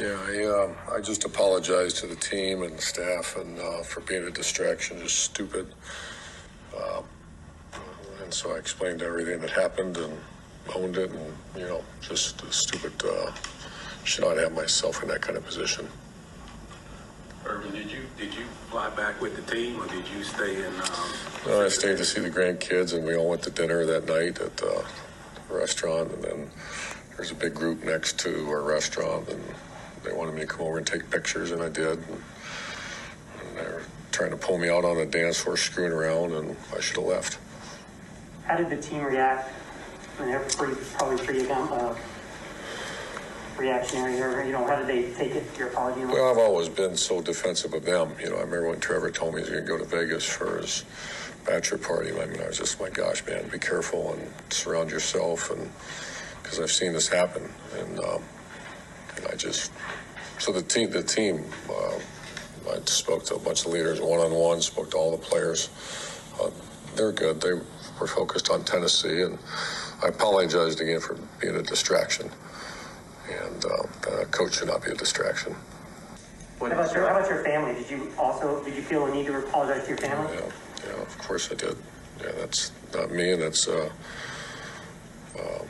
Yeah, I, um, I just apologize to the team and staff and uh, for being a distraction, just stupid. Um, and so I explained everything that happened and owned it, and you know, just a stupid. Uh, should not have myself in that kind of position. Urban, did you did you fly back with the team, or did you stay in? Um, No, I stayed to see the grandkids, and we all went to dinner that night at uh, the restaurant. And then there's a big group next to our restaurant, and they wanted me to come over and take pictures, and I did. And, and they were trying to pull me out on the dance floor, screwing around, and I should have left. How did the team react? I mean, they're pretty, probably pretty uh, reactionary, or you know, how did they take it? Your apology? Well, I've always been so defensive of them. You know, I remember when Trevor told me he was going to go to Vegas for his bachelor party. I mean, I was just, my gosh, man, be careful and surround yourself, and because I've seen this happen, and, um, and I just so the team, the team. Uh, I spoke to a bunch of leaders one on one. Spoke to all the players. Uh, they're good. They were focused on Tennessee, and I apologized again for being a distraction. And uh, a coach should not be a distraction. How about, your, how about your family? Did you also did you feel a need to apologize to your family? Yeah, yeah, of course I did. Yeah, that's not me, and that's. Uh, uh,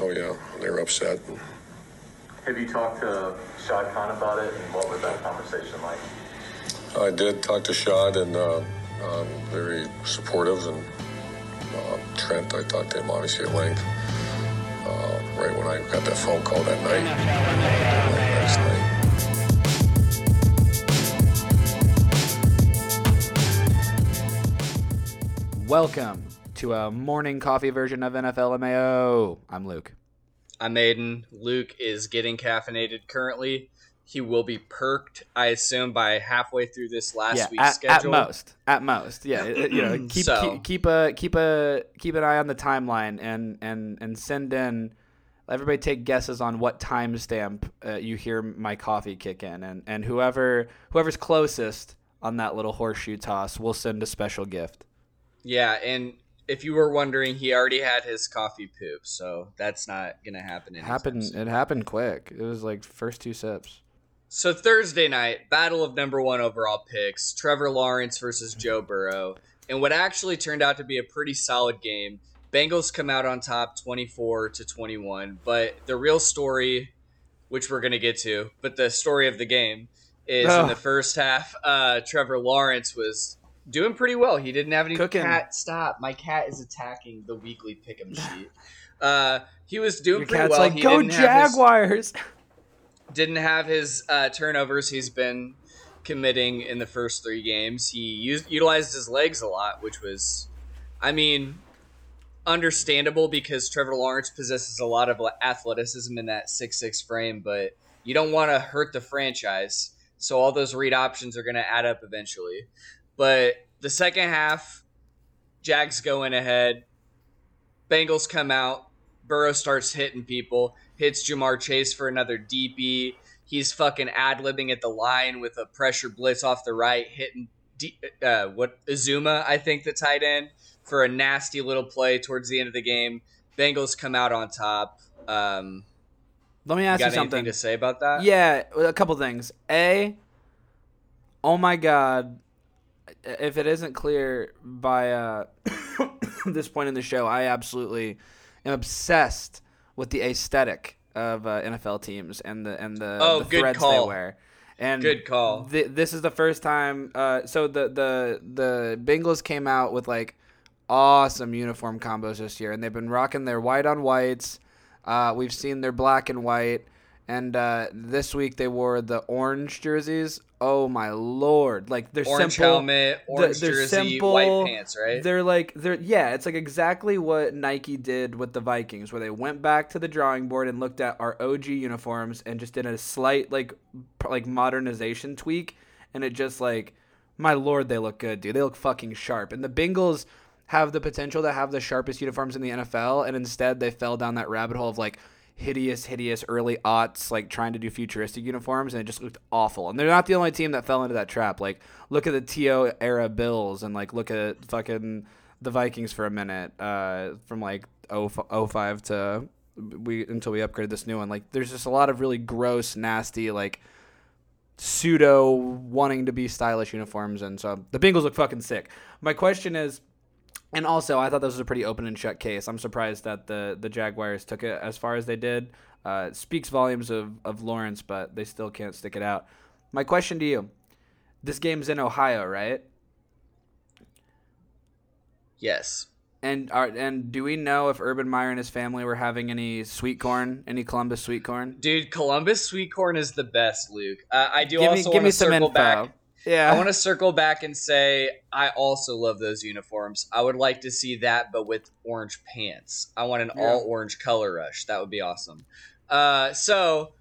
oh yeah, they were upset. Have you talked to Shad Khan about it, and what was that conversation like? I did talk to Shad, and uh, um, very supportive, and uh, Trent. I talked to him obviously at length. Uh, right when I got that phone call that night. Last night. Welcome to a morning coffee version of NFL MAO. I'm Luke. I'm Aiden. Luke is getting caffeinated currently. He will be perked, I assume, by halfway through this last yeah, week's at, at schedule. most, at most, yeah. you know, keep, So- keep keep a keep a keep an eye on the timeline and and and send in. Everybody take guesses on what timestamp uh, you hear my coffee kick in, and and whoever whoever's closest on that little horseshoe toss, will send a special gift. Yeah, and if you were wondering, he already had his coffee poop, so that's not gonna happen. anytime happened it happened quick. It was like first two sips. So Thursday night, battle of number one overall picks: Trevor Lawrence versus Joe Burrow, and what actually turned out to be a pretty solid game. Bengals come out on top, twenty-four to twenty-one. But the real story, which we're gonna get to, but the story of the game is in the first half. Uh, Trevor Lawrence was doing pretty well. He didn't have any Cooking. cat. Stop! My cat is attacking the weekly pick'em sheet. Uh, he was doing Your pretty well. like, He "Go didn't have his- Jaguars!" didn't have his uh, turnovers he's been committing in the first three games. He used utilized his legs a lot, which was, I mean, understandable because Trevor Lawrence possesses a lot of athleticism in that six six frame, but you don't want to hurt the franchise. So all those read options are going to add up eventually. But the second half, Jags go in ahead. Bengals come out. Burrow starts hitting people, hits Ja'Marr Chase for another DP. He's fucking ad libbing at the line with a pressure blitz off the right, hitting D, uh, what Uzomah, I think, the tight end for a nasty little play towards the end of the game. Bengals come out on top. Um, Let me ask you, got something. anything to say about that? Yeah, a couple things. A, oh my god, if it isn't clear by uh, this point in the show, I absolutely am obsessed with the aesthetic of uh, NFL teams and the and the, Oh, the threads call. they wear. And Good call. Th- this is the first time. Uh, so the the the Bengals came out with like awesome uniform combos this year, and they've been rocking their white on whites. Uh, we've seen their black and white, and uh, this week they wore the orange jerseys. Oh my lord! Like they're Orange simple, helmet, orange they're jersey, simple, white pants, right? They're like they're yeah, it's like exactly what Nike did with the Vikings, where they went back to the drawing board and looked at our OG uniforms and just did a slight like like modernization tweak, and it just like my lord, they look good, dude. They look fucking sharp, and the Bengals have the potential to have the sharpest uniforms in the NFL, and instead they fell down that rabbit hole of like hideous, hideous early aughts, like trying to do futuristic uniforms, and it just looked awful. And they're not the only team that fell into that trap. Like, look at the To era Bills, and like look at fucking the Vikings for a minute, uh, from like 0 05 to we until we upgraded this new one. Like there's just a lot of really gross, nasty, like pseudo wanting to be stylish uniforms, and so the Bengals look fucking sick. My question is, and also I thought this was a pretty open and shut case. I'm surprised that the the Jaguars took it as far as they did. Uh, it speaks volumes of of Lawrence, but they still can't stick it out. My question to you: This game's in Ohio, right? Yes. And are and do we know if Urban Meyer and his family were having any sweet corn, any Columbus sweet corn? Dude, Columbus sweet corn is the best, Luke. Uh, I do Give me, also give want me to some circle info. back. Yeah, I want to circle back and say I also love those uniforms. I would like to see that, but with orange pants. I want an Yeah. all orange color rush. That would be awesome. Uh, so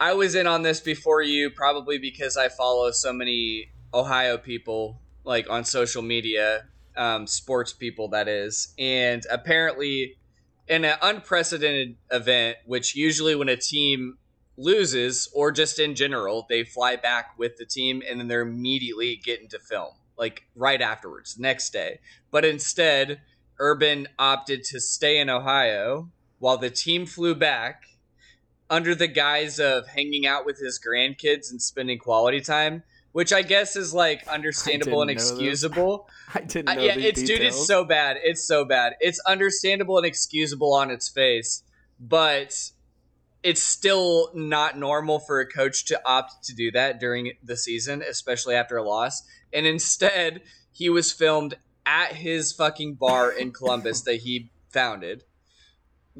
I was in on this before you, probably because I follow so many Ohio people, like on social media, um, sports people, that is. And apparently, in an unprecedented event, which usually when a team loses or just in general, they fly back with the team and then they're immediately getting to film, like right afterwards, next day. But instead, Urban opted to stay in Ohio while the team flew back under the guise of hanging out with his grandkids and spending quality time, which I guess is like understandable and know excusable. I didn't Uh, yeah, it's dude, details. it's so bad. It's so bad. It's understandable and excusable on its face, but it's still not normal for a coach to opt to do that during the season, especially after a loss. And instead, he was filmed at his fucking bar in Columbus that he founded,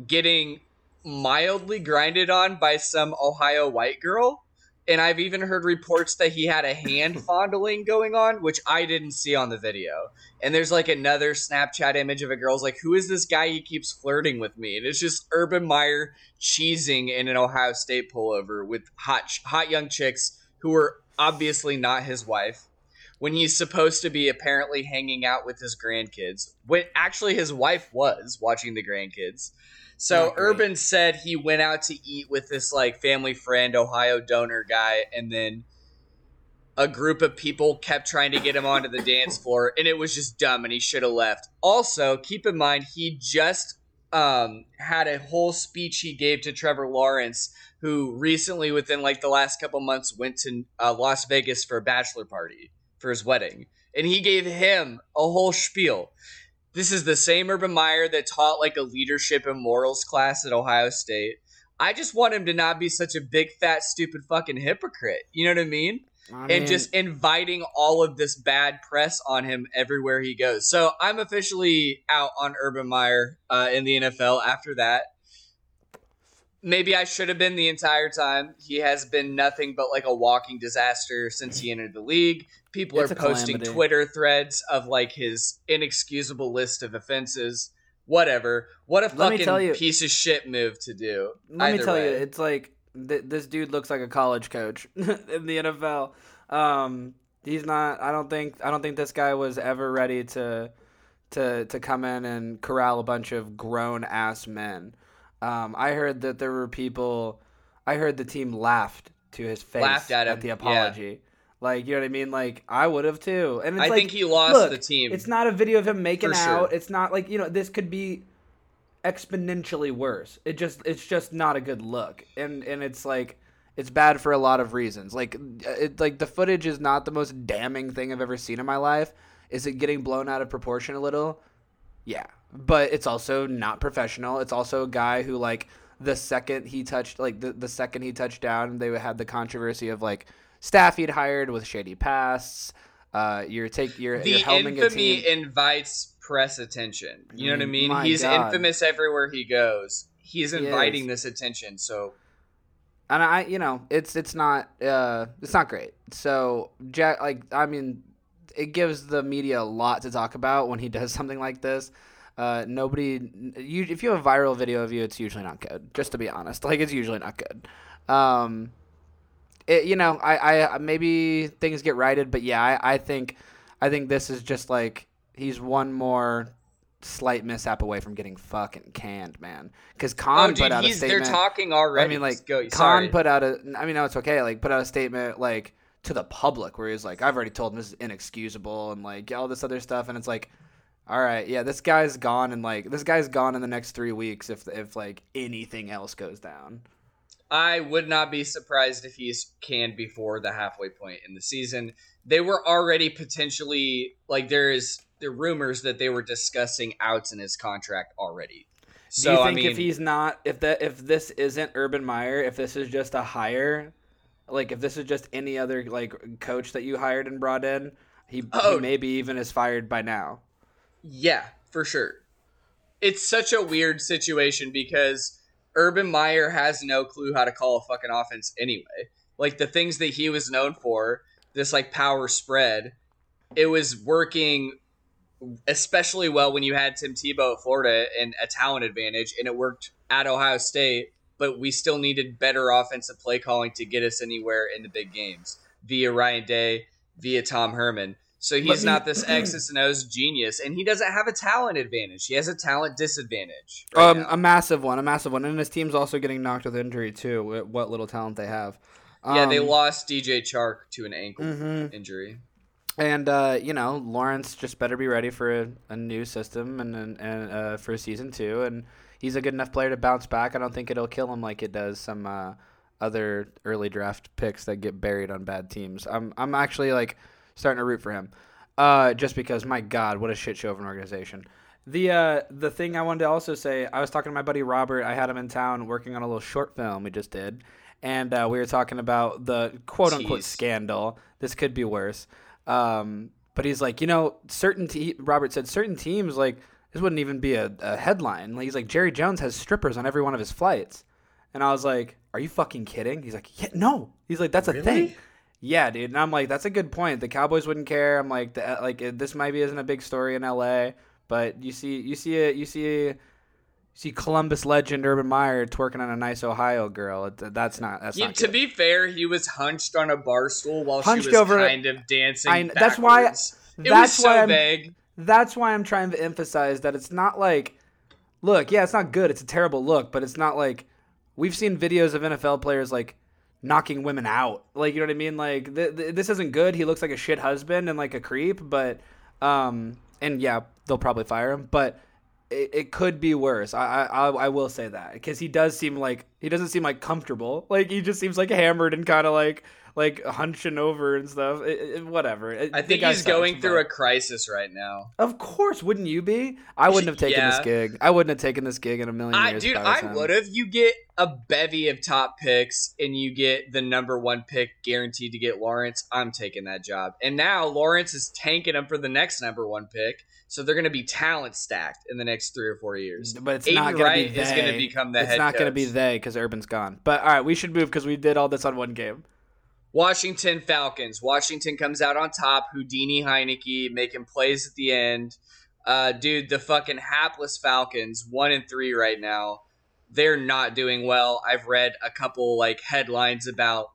getting mildly grinded on by some Ohio white girl. And I've even heard reports that he had a hand fondling going on, which I didn't see on the video. And there's like another Snapchat image of a girl's like, "Who is this guy? He keeps flirting with me." And it's just Urban Meyer cheesing in an Ohio State pullover with hot, hot young chicks who are obviously not his wife. When he's supposed to be apparently hanging out with his grandkids, when actually his wife was watching the grandkids. So. Urban said he went out to eat with this like family friend, Ohio donor guy, and then a group of people kept trying to get him onto the dance floor, and it was just dumb, and he should have left. Also, keep in mind he just um, had a whole speech he gave to Trevor Lawrence, who recently, within like the last couple months, went to uh, Las Vegas for a bachelor party for his wedding, and he gave him a whole spiel. This is the same Urban Meyer that taught like a leadership and morals class at Ohio State. I just want him to not be such a big, fat, stupid fucking hypocrite. You know what I mean? I and just inviting all of this bad press on him everywhere he goes. So I'm officially out on Urban Meyer uh, in the NFL after that. Maybe I should have been the entire time. He has been nothing but like a walking disaster since he entered the league. People It's are posting calamity. Twitter threads of like his inexcusable list of offenses. Whatever. What a Let me tell fucking you- piece of shit move to do. let me tell you, it's like th- this dude looks like a college coach in the NFL. Um, he's not. I don't think. I don't think this guy was ever ready to to to come in and corral a bunch of grown ass men. Um, I heard that there were people. I heard the team laughed to his face Laughed at him, the yeah. Like you know what I mean? Like I would have too. And it's I like, think he lost look, the team. It's not a video of him making sure. out. It's not like you know this could be exponentially worse. It just it's just not a good look, and and it's like it's bad for a lot of reasons. Like it like the footage is not the most damning thing I've ever seen in my life. Is it getting blown out of proportion a little? Yeah, but it's also not professional. It's also a guy who like the second he touched like the, the second he touched down, they had the controversy of like staff he'd hired with shady pasts. Uh, you're take you're, the you're infamy invites press attention. You know what I Mm, mean? my He's God. infamous everywhere he goes. He's inviting is. this attention. So and I, you know, it's it's not uh it's not great. So Jack, like, I mean, it gives the media a lot to talk about when he does something like this. Uh, nobody, you if you have a viral video of you, it's usually not good. Just to be honest, like it's usually not good. Um, it, you know, I, I maybe things get righted, but yeah, I, I think, I think this is just like he's one more slight mishap away from getting fucking canned, man. Because Khan oh, put dude, out a he's they're statement. talking already. I mean, like Go, Khan put out a. I mean, no, it's okay. Like, put out a statement like to the public where he's like, "I've already told him this is inexcusable," and like all this other stuff. And it's like, All right, yeah, this guy's gone and like this guy's gone in the next three weeks if if like anything else goes down. I would not be surprised if he's canned before the halfway point in the season. They were already potentially like there is the rumors that they were discussing outs in his contract already. So Do you I mean, if he's not if that if this isn't Urban Meyer, if this is just a hire, like if this is just any other like coach that you hired and brought in, he, Oh. he maybe even is fired by now. Yeah, for sure. It's such a weird situation because Urban Meyer has no clue how to call a fucking offense anyway. Like the things that he was known for, this like power spread, it was working especially well when you had Tim Tebow at Florida and a talent advantage, and it worked at Ohio State. But we still needed better offensive play calling to get us anywhere in the big games via Ryan Day, via Tom Herman. So he's me- not this X's and O's genius, and he doesn't have a talent advantage. He has a talent disadvantage. right Um, now. a massive one, a massive one, and his team's also getting knocked with injury too. What little talent they have. yeah, they Um, lost DJ Chark to an ankle mhm. injury. And uh, you know, Lawrence just better be ready for a, a new system and and, and uh, for season two. And he's a good enough player to bounce back. I don't think it'll kill him like it does some uh, other early draft picks that get buried on bad teams. I'm I'm actually like starting to root for him, uh, just because my God, what a shit show of an organization. The uh, the thing I wanted to also say, I was talking to my buddy Robert. I had him in town working on a little short film we just did, and uh, we were talking about the quote unquote Tease. scandal. This could be worse. Um, but he's like, you know, certain te- Robert said certain teams like this wouldn't even be a, a headline. Like, he's like Jerry Jones has strippers on every one of his flights, and I was like, are you fucking kidding? He's like, yeah, no. He's like, that's a thing. Yeah, dude. And I'm like, that's a good point. The Cowboys wouldn't care. I'm like, the, like uh, this maybe isn't a big story in L.A., but you see, you see it, you see. you See Columbus legend Urban Meyer twerking on a nice Ohio girl. It- That's not. That's Yeah, not to good. be fair, he was hunched on a bar stool while Hunched she was over- kind of dancing. I- that's why-. It that's why so I'm- vague. that's why I'm trying to emphasize that it's not like, look, yeah, it's not good. It's a terrible look, but it's not like we've seen videos of NFL players like knocking women out. Like, you know what I mean? Like, th- th- this isn't good. He looks like a shit husband and like a creep, but, um, and yeah, they'll probably fire him, but it, it could be worse. I, I, I will say that because he does seem like he doesn't seem like comfortable. Like he just seems like hammered and kind of like like hunching over and stuff. It, it- whatever. It- I think he's going through a crisis right now. of course, wouldn't you be? I wouldn't have taken this gig. I wouldn't have taken this gig in a million years. dude, I, was I would have. You get a bevy of top picks, and you get the number one pick guaranteed to get Lawrence. I'm taking that job. And now Lawrence is tanking him for the next number one pick, so they're going to be talent stacked in the next three or four years. But it's Aiden not going to be they. is going to become the it's not going to be they because Urban's gone. But all right, we should move because we did all this on one game. Washington Falcons. Washington comes out on top. Houdini Heinicke making plays at the end. Uh, dude, the fucking hapless Falcons, one and three right now. They're not doing well. I've read a couple like headlines about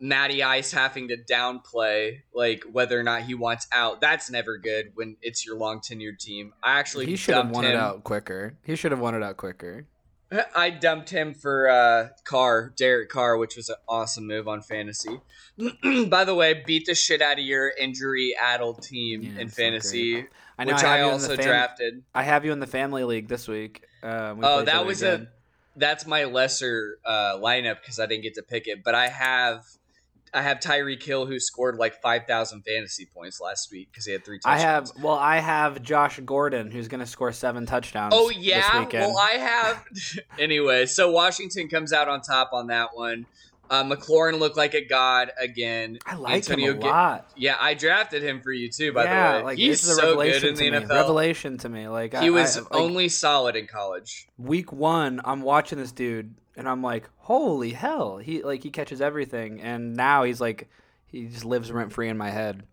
Matty Ice having to downplay like whether or not he wants out. That's never good when it's your long tenured team. I actually He should have won him. it out quicker. He should have won it out quicker. I dumped him for uh, Carr, Derek Carr, which was an awesome move on fantasy. By the way, beat the shit out of your injury-addled team Yeah, in fantasy, I know which I, I, have you in also fam- drafted. I have you in the family league this week. Uh, we Oh, that was again. a that's my lesser uh, lineup because I didn't get to pick it. But I have I have Tyreek Hill who scored like five thousand fantasy points last week because he had three touchdowns. I have well, I have Josh Gordon who's going to score seven touchdowns. Oh yeah. Well, I have. anyway, so Washington comes out on top on that one. Uh, McLaurin looked like a god again. I like Antonio him a lot. Yeah, I drafted him for you too. By yeah, the way, like he's this is a so good in the me. NFL. Revelation to me. Like He I- was I, like, only solid in college. week one. I'm watching this dude, and I'm like, holy hell! He like he catches everything, and now he's like, he just lives rent free in my head.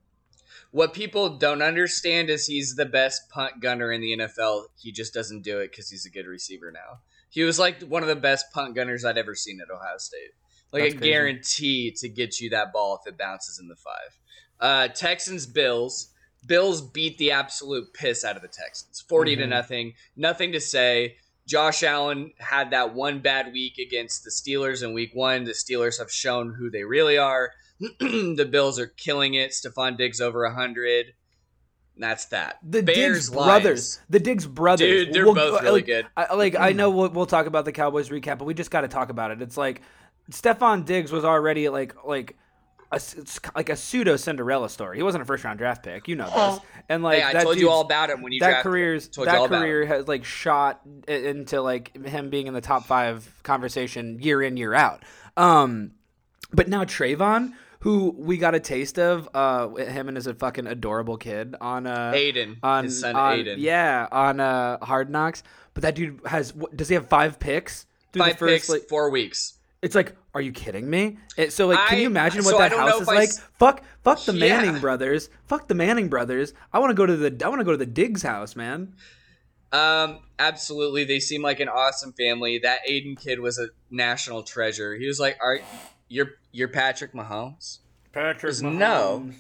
What people don't understand is he's the best punt gunner in the NFL. He just doesn't do it because he's a good receiver now. He was like one of the best punt gunners I'd ever seen at Ohio State. Like That's a crazy. guarantee to get you that ball if it bounces in the five. Uh, Texans Bills. Bills beat the absolute piss out of the Texans, 40 to Mhm. nothing. Nothing to say. Josh Allen had that one bad week against the Steelers in week one. The Steelers have shown who they really are. the Bills are killing it. Stefon Diggs over 100. That's that. The Bears Diggs brothers. The Diggs brothers. Dude, they're We'll- both really like, good. I, like I know we'll, we'll talk about the Cowboys recap, but we just got to talk about it. It's like Stefon Diggs was already like like a, like a pseudo Cinderella story. He wasn't a first round draft pick, you know this. And like Hey, I that told you all about him when you that career's that career has like shot into like him being in the top five conversation year in year out. Um, but now Trevon, who we got a taste of, uh, him and his fucking adorable kid on uh Aiden, on his son on- Aiden. yeah, on uh Hard Knocks. But that dude has what, does he have five picks? Five first, picks, like- four weeks. it's like, are you kidding me? It, so like, can I- you imagine what I that house is I like? s- fuck, fuck the Yeah. Manning brothers. Fuck the Manning brothers. I want to go to the I want to go to the Diggs house, man. Um, absolutely. They seem like an awesome family. That Aiden kid was a national treasure. He was like, "Are you're you're Patrick Mahomes?" Patrick Mahomes. No.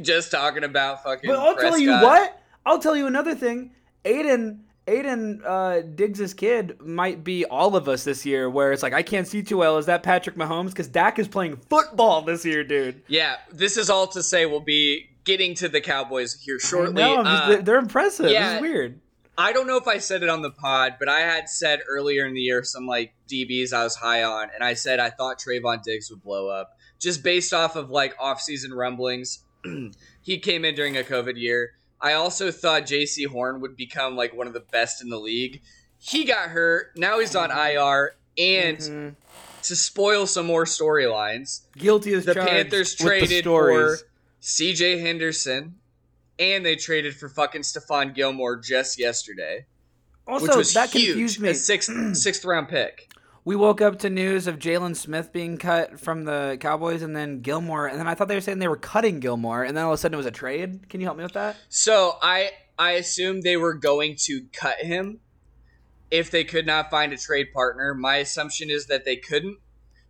Just talking about fucking. But I'll tell you what. I'll tell you another thing. Aiden, Aiden uh, Diggs' kid might be all of us this year. Where it's like I can't see too well. Is that Patrick Mahomes? Because Dak is playing football this year, dude. Yeah, this is all to say we'll be getting to the Cowboys here shortly. No, Uh, they're impressive. yeah. This is weird. I don't know if I said it on the pod, but I had said earlier in the year some like DBs I was high on, and I said I thought Trevon Diggs would blow up just based off of like off-season rumblings. he came in during a COVID year. I also thought Jaycee Horn would become like one of the best in the league. He got hurt. Now he's on IR, and Mhm. to spoil some more storylines, Guilty as the Panthers with the traded for. C.J. Henderson, and they traded for fucking Stephon Gilmore just yesterday Also, which was that huge. confused me. A sixth sixth round pick. We woke up to news of Jaylon Smith being cut from the Cowboys, and then Gilmore, and then I thought they were saying they were cutting Gilmore, and then all of a sudden it was a trade. Can you help me with that? So I I assumed they were going to cut him if they could not find a trade partner. My assumption is that they couldn't.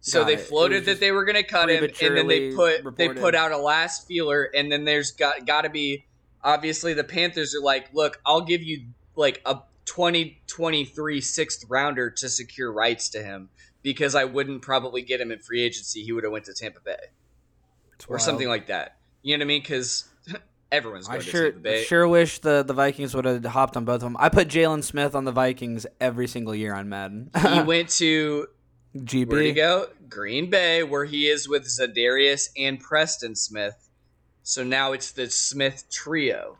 So they floated that they were going to cut him, and then they put they put out a last feeler, and then there's got got to be obviously the Panthers are like, look, I'll give you like a 2023 sixth rounder to secure rights to him because I wouldn't probably get him in free agency. He would have went to Tampa Bay. or something like that. You know what I mean? Because everyone's I going to sure Tampa Bay. I sure wish the, the Vikings would have hopped on both of them. I put Jaylon Smith on the Vikings every single year on Madden. he went to GB. where'd he go? Green Bay, where he is with Za'Darius and Preston Smith. So now it's the Smith trio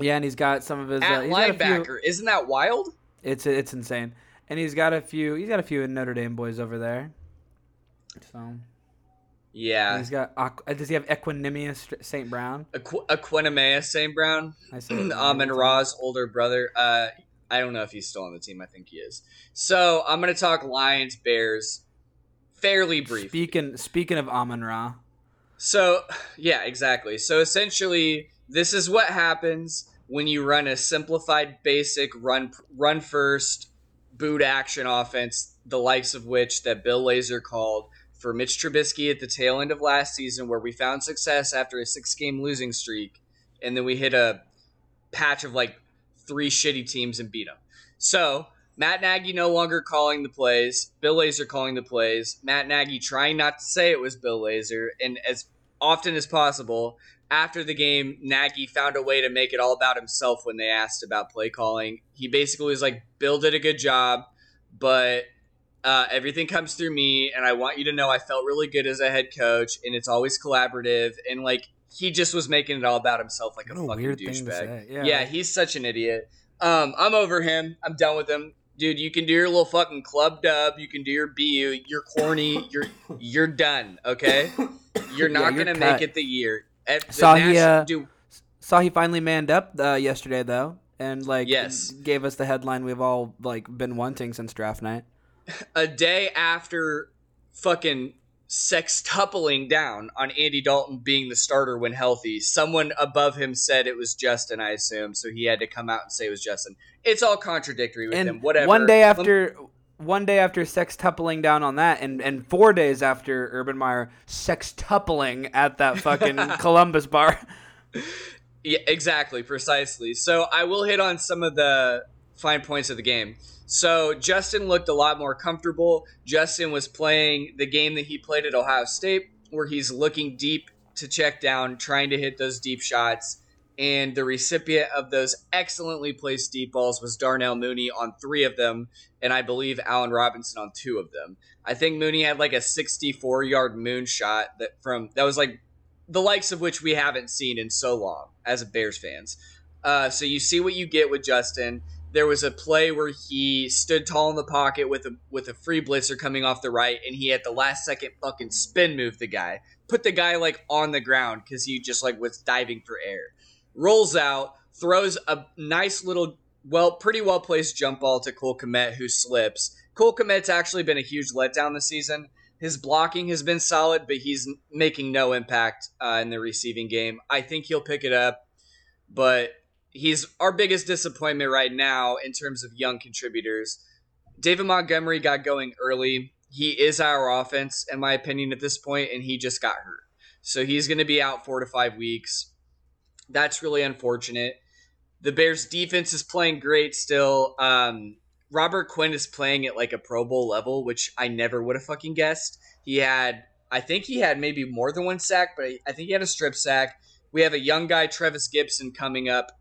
Yeah, and he's got some of his uh, at he's got few- linebacker. Isn't that wild? It's it's insane, and he's got a few. He's got a few Notre Dame boys over there. So Yeah. he's got. Aqu- Does he have Equanimous St. Brown? Aqu- Aquinamea St. Brown, I say it Amon Ra's older brother. Uh, I don't know if he's still on the team. I think he is. So I'm going to talk Lions, Bears, fairly brief. Speaking speaking of Amon Ra, So, yeah, exactly. So essentially, this is what happens when you run a simplified, basic run run first boot action offense, the likes of which that Bill Lazor called for Mitch Trubisky at the tail end of last season, where we found success after a six game losing streak, and then we hit a patch of like three shitty teams and beat them. So Matt Nagy no longer calling the plays, Bill Lazor calling the plays, Matt Nagy trying not to say it was Bill Lazor, and as often as possible. After the game, Nagy found a way to make it all about himself when they asked about play calling. He basically was like, Bill did a good job, but uh, everything comes through me, and I want you to know I felt really good as a head coach, and it's always collaborative. And like, he just was making it all about himself like a, What a fucking weird thing to douchebag. Yeah. Yeah, he's such an idiot. Um, I'm over him. I'm done with him. Dude, you can do your little fucking club dub. You can do your BU. You're corny. You're you're done. Okay, you're not Yeah, you're gonna cut. make it the year. At Saw he, uh, dude, saw he finally manned up uh, yesterday though, and like Yes. gave us the headline we've all like been wanting since draft night. a day after fucking sextupling down on Andy Dalton being the starter when healthy, someone above him said it was Justin. I assume so. He had to come out and say it was Justin. It's all contradictory with and him. Whatever. one day after one day after sextupling down on that and and four days after urban meyer sextupling at that fucking columbus bar Yeah, exactly, precisely. So I will hit on some of the fine points of the game. So Justin looked a lot more comfortable. Justin was playing the game that he played at Ohio State, where he's looking deep to check down, trying to hit those deep shots. And the recipient of those excellently placed deep balls was Darnell Mooney on three of them, and I believe Allen Robinson on two of them. I think Mooney had like a 64 yard moonshot that from that was like the likes of which we haven't seen in so long as Bears fans. Uh, so you see what you get with Justin. There was a play where he stood tall in the pocket with a with a free blitzer coming off the right, and he at the last second fucking spin move the guy, put the guy like on the ground because he just like was diving for air. Rolls out, throws a nice little, well, pretty well placed jump ball to Cole Kmet, who slips. Cole Kmet's actually been a huge letdown this season. His blocking has been solid, but he's making no impact uh, in the receiving game. I think he'll pick it up, but he's our biggest disappointment right now in terms of young contributors. David Montgomery got going early. He is our offense, in my opinion, at this point, and he just got hurt. So he's going to be out four to five weeks. That's really unfortunate. The Bears' defense is playing great still. Um, Robert Quinn is playing at like a Pro Bowl level, which I never would have fucking guessed. He had, I think he had maybe more than one sack, but I think he had a strip sack. We have a young guy, Trevis Gipson, coming up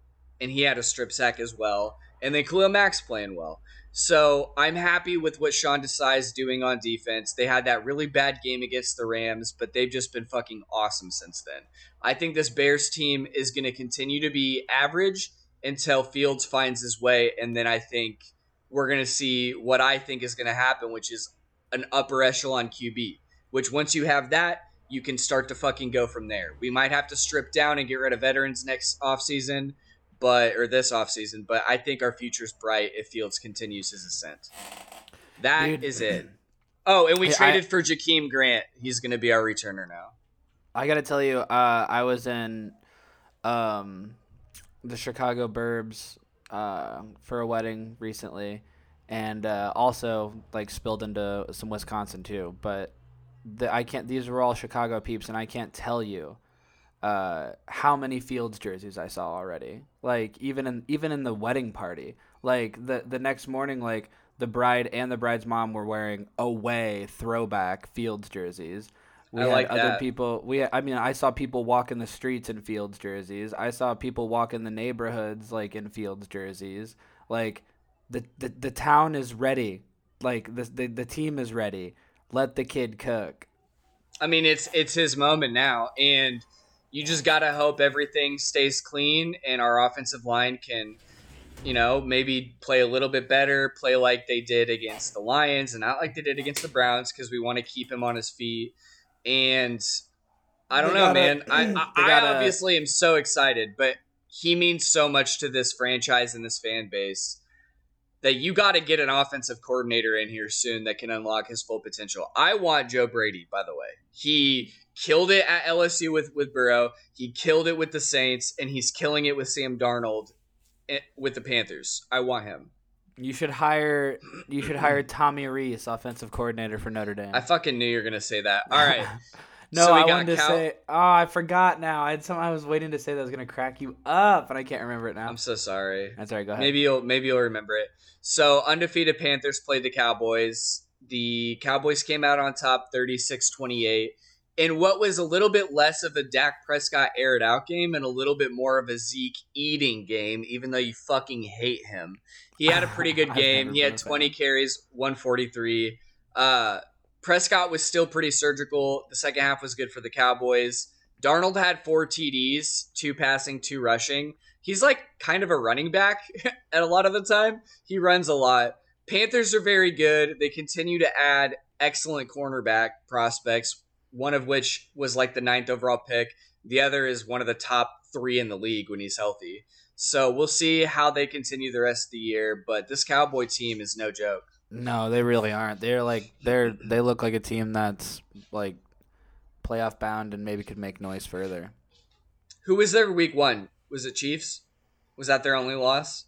and he had a strip sack as well. And then Khalil Mack's playing well. So I'm happy with what Sean Desai's doing on defense. They had that really bad game against the Rams, but they've just been fucking awesome since then. I think this Bears team is going to continue to be average until Fields finds his way, and then I think we're going to see what I think is going to happen, which is an upper echelon QB. Which once you have that, you can start to fucking go from there. We might have to strip down and get rid of veterans next offseason but or this offseason, but I think our future's bright if Fields continues his ascent. That Dude. is it. Oh, and we traded I- for Jakeem Grant. He's going to be our returner now. I gotta tell you, uh, I was in um, the Chicago Burbs uh, for a wedding recently, and uh, also like spilled into some Wisconsin too. But the, I can't. These were all Chicago peeps, and I can't tell you uh, how many Fields jerseys I saw already. Like even in even in the wedding party, like the the next morning, like the bride and the bride's mom were wearing away throwback Fields jerseys. We I had like other that. people. We I mean I saw people walk in the streets in Fields jerseys. I saw people walk in the neighborhoods like in Fields jerseys. Like the the, the town is ready. Like the, the the team is ready. Let the kid cook. I mean, it's it's his moment now, and you just gotta hope everything stays clean and our offensive line can, you know, maybe play a little bit better, play like they did against the Lions and not like they did against the Browns because we want to keep him on his feet. And I don't They know, gotta- man. I I, gotta- obviously am so excited, but he means so much to this franchise and this fan base that you got to get an offensive coordinator in here soon that can unlock his full potential. I want Joe Brady, by the way. He killed it at LSU with with Burrow. He killed it with the Saints, and he's killing it with Sam Darnold eh, with the Panthers. I want him. You should hire you should hire Tommy Rees, offensive coordinator for Notre Dame. I fucking knew you were gonna say that. All right. no, So I wanted to Cal- say. Oh, I forgot now. I had some. I was waiting to say that was gonna crack you up, and I can't remember it now. I'm so sorry. That's all right. Go ahead. Maybe you'll maybe you'll remember it. So undefeated Panthers played the Cowboys. The Cowboys came out on top 36-28 in what was a little bit less of a Dak Prescott aired out game and a little bit more of a Zeke eating game, even though you fucking hate him. He had a pretty good game. He had a 20 carries, 143. Uh, Prescott was still pretty surgical. The second half was good for the Cowboys. Darnold had four TDs, two passing, two rushing. He's like kind of a running back at a lot of the time. He runs a lot. Panthers are very good. They continue to add excellent cornerback prospects, one of which was like the ninth overall pick. The other is one of the top three in the league when he's healthy. So we'll see how they continue the rest of the year. But this Cowboy team is no joke. No, they really aren't. They're like they're they look like a team that's like playoff bound and maybe could make noise further. Who was their week one? Was it Chiefs? Was that their only loss?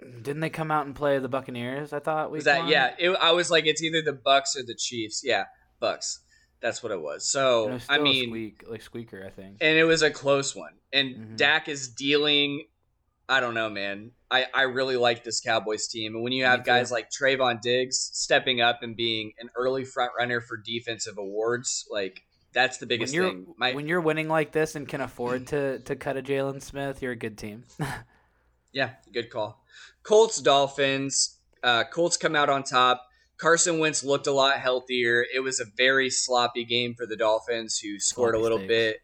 Didn't they come out and play the Buccaneers? I thought we Was that yeah? It, I was like, it's either the Bucks or the Chiefs. Yeah, Bucks. That's what it was. So It was I mean, squeak, like squeaker, I think. and it was a close one. And Mhm. Dak is dealing. I don't know, man. I, I really like this Cowboys team, and when you have guys like Trevon Diggs stepping up and being an early front runner for defensive awards, like That's the biggest you're thing. My, when you're winning like this and can afford to to cut a Jaylon Smith, you're a good team. Yeah, good call. Colts Dolphins. Uh, Colts come out on top. Carson Wentz looked a lot healthier. It was a very sloppy game for the Dolphins, who scored a little bit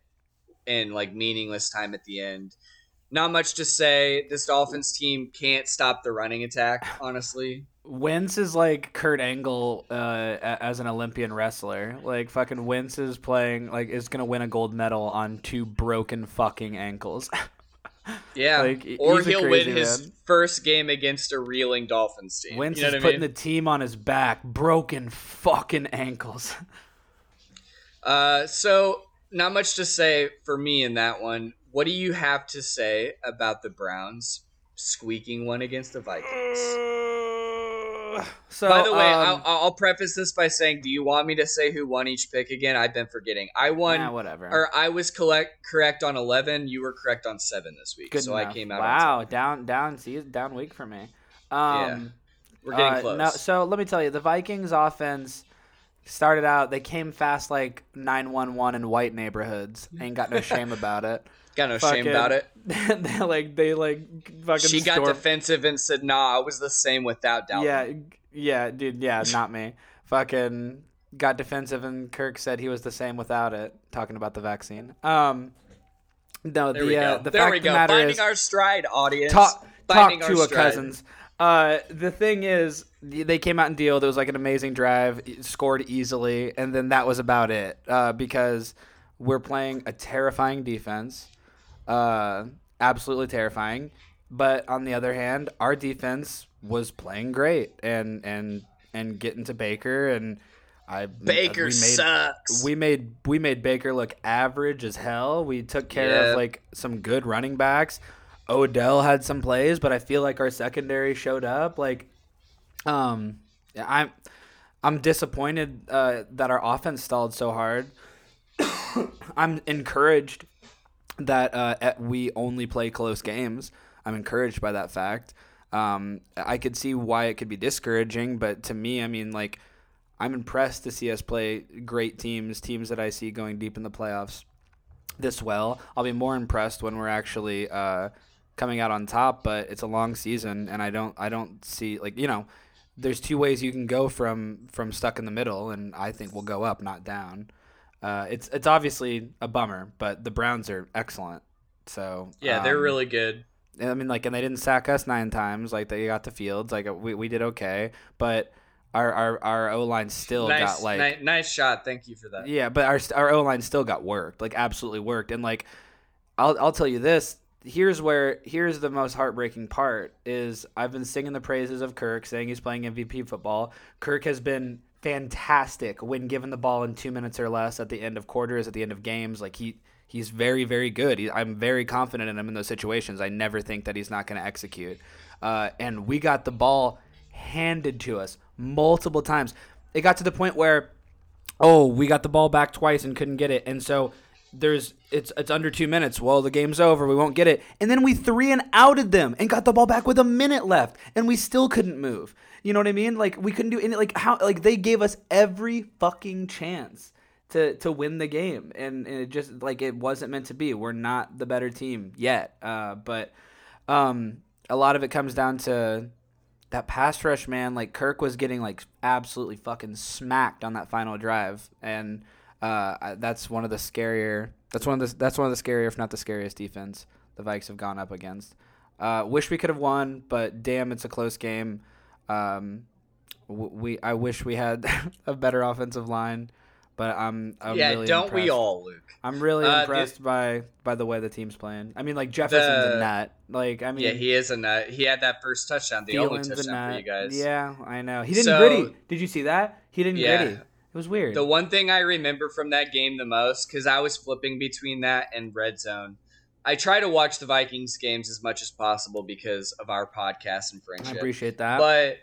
in like meaningless time at the end. Not much to say. This Dolphins team can't stop the running attack. Honestly, Wentz is like Kurt Angle uh, as an Olympian wrestler. Like fucking Wentz is playing like is gonna win a gold medal on two broken fucking ankles. yeah. Like, or he'll crazy win his first game against a reeling Dolphins team. Wentz you know is what I putting mean? the team on his back, broken fucking ankles. Uh, so not much to say for me in that one. What do you have to say about the Browns squeaking one against the Vikings? So by the way, um, I'll, I'll preface this by saying, do you want me to say who won each pick again? I've been forgetting. I won, nah, whatever. or I was collect, correct on eleven. You were correct on seven this week, Good so enough. I came out. Wow, down down see down week for me. Um, Yeah, we're getting uh, close. No, so let me tell you, the Vikings offense started out. They came fast like nine one one in white neighborhoods. Ain't got no shame about it. Got no shame about it. they like they like fucking. She got storm- defensive and said, "Nah, I was the same without Dalvin." Yeah, yeah, dude. Yeah, not me. Fucking got defensive, and Kirk said he was the same without it. Talking about the vaccine. Um, no, there the uh, the there fact we of the matter Finding is, our stride, audience. talk talk Finding to a stride. cousins. Uh, the thing is, they came out and dealed. It was like an amazing drive, scored easily, and then that was about it. Uh, because we're playing a terrifying defense, uh, absolutely terrifying. But on the other hand, our defense was playing great and and and getting to Baker and I Baker we made, sucks. we made we made Baker look average as hell. We took care Yeah. of like some good running backs. Odell had some plays, but I feel like our secondary showed up. Like, um, I'm I'm disappointed uh, that our offense stalled so hard. I'm encouraged that uh, we only play close games. I'm encouraged by that fact. Um, I could see why it could be discouraging, but to me, I mean, like, I'm impressed to see us play great teams, teams that I see going deep in the playoffs this well. I'll be more impressed when we're actually uh, coming out on top. But it's a long season, and I don't, I don't see like you know, there's two ways you can go from from stuck in the middle, and I think we'll go up, not down. Uh, it's it's obviously a bummer, but the Browns are excellent. So yeah, they're um, really good. I mean, like, and they didn't sack us nine times. Like they got the fields. Like we, we did okay, but our our, our O line still Nice, got like ni- nice shot. Thank you for that. yeah, but our our O line still got worked, like absolutely worked, and like I'll I'll tell you this. Here's where here's the most heartbreaking part is I've been singing the praises of Kirk, saying he's playing MVP football. Kirk has been fantastic when given the ball in two minutes or less at the end of quarters, at the end of games. Like he he's very very good. He, I'm very confident in him in those situations. I never think that he's not going to execute. Uh, and we got the ball handed to us multiple times. It got to the point where oh, we got the ball back twice and couldn't get it. And so there's it's it's under two minutes. Well, the game's over. We won't get it. And then we three and outed them and got the ball back with a minute left, and we still couldn't move. You know what I mean? Like we couldn't do any like how like they gave us every fucking chance to to win the game, and, and it just like it wasn't meant to be. We're not the better team yet. Uh, but um, a lot of it comes down to that pass rush, man, like Kirk was getting like absolutely fucking smacked on that final drive, and uh, that's one of the scarier. That's one of the that's one of the scarier, if not the scariest defense the Vikes have gone up against. Uh, wish we could have won, but damn, it's a close game. Um, we I wish we had a better offensive line, but I'm, I'm yeah, really don't we all, Luke? I'm really Uh, the- impressed by by the way the team's playing. I mean, like Jefferson's The- a nut. Like I mean, yeah, he is a nut. He had that first touchdown, the only Thielen's a touchdown for you guys. Yeah, I know. He didn't So- gritty. Did you see that? He didn't Yeah. gritty. It was weird. The one thing I remember from that game the most, because I was flipping between that and Red Zone. I try to watch the Vikings games as much as possible because of our podcast and friendship. I appreciate that. But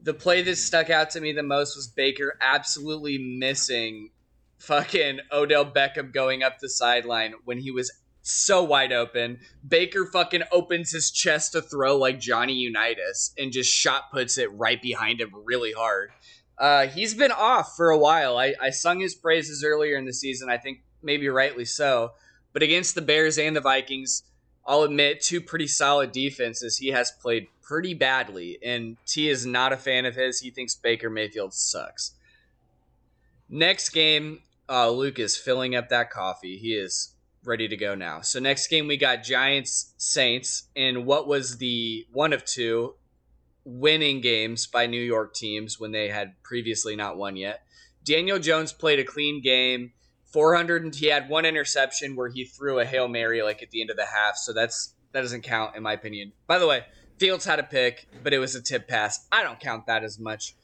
the play that stuck out to me the most was Baker absolutely missing fucking Odell Beckham going up the sideline when he was so wide open. Baker fucking opens his chest to throw like Johnny Unitas and just shot puts it right behind him really hard. Uh, he's been off for a while. I, I sung his praises earlier in the season. I think maybe rightly so. But against the Bears and the Vikings, I'll admit two pretty solid defenses. He has played pretty badly, and T is not a fan of his. He thinks Baker Mayfield sucks. Next game, uh, Luke is filling up that coffee. He is ready to go now. So next game we got Giants Saints in what was the one of two winning games by New York teams when they had previously not won yet. Daniel Jones played a clean game. 400 and he had one interception where he threw a Hail Mary like at the end of the half, so that's that doesn't count in my opinion. By the way, Fields had a pick, but it was a tip pass. I don't count that as much.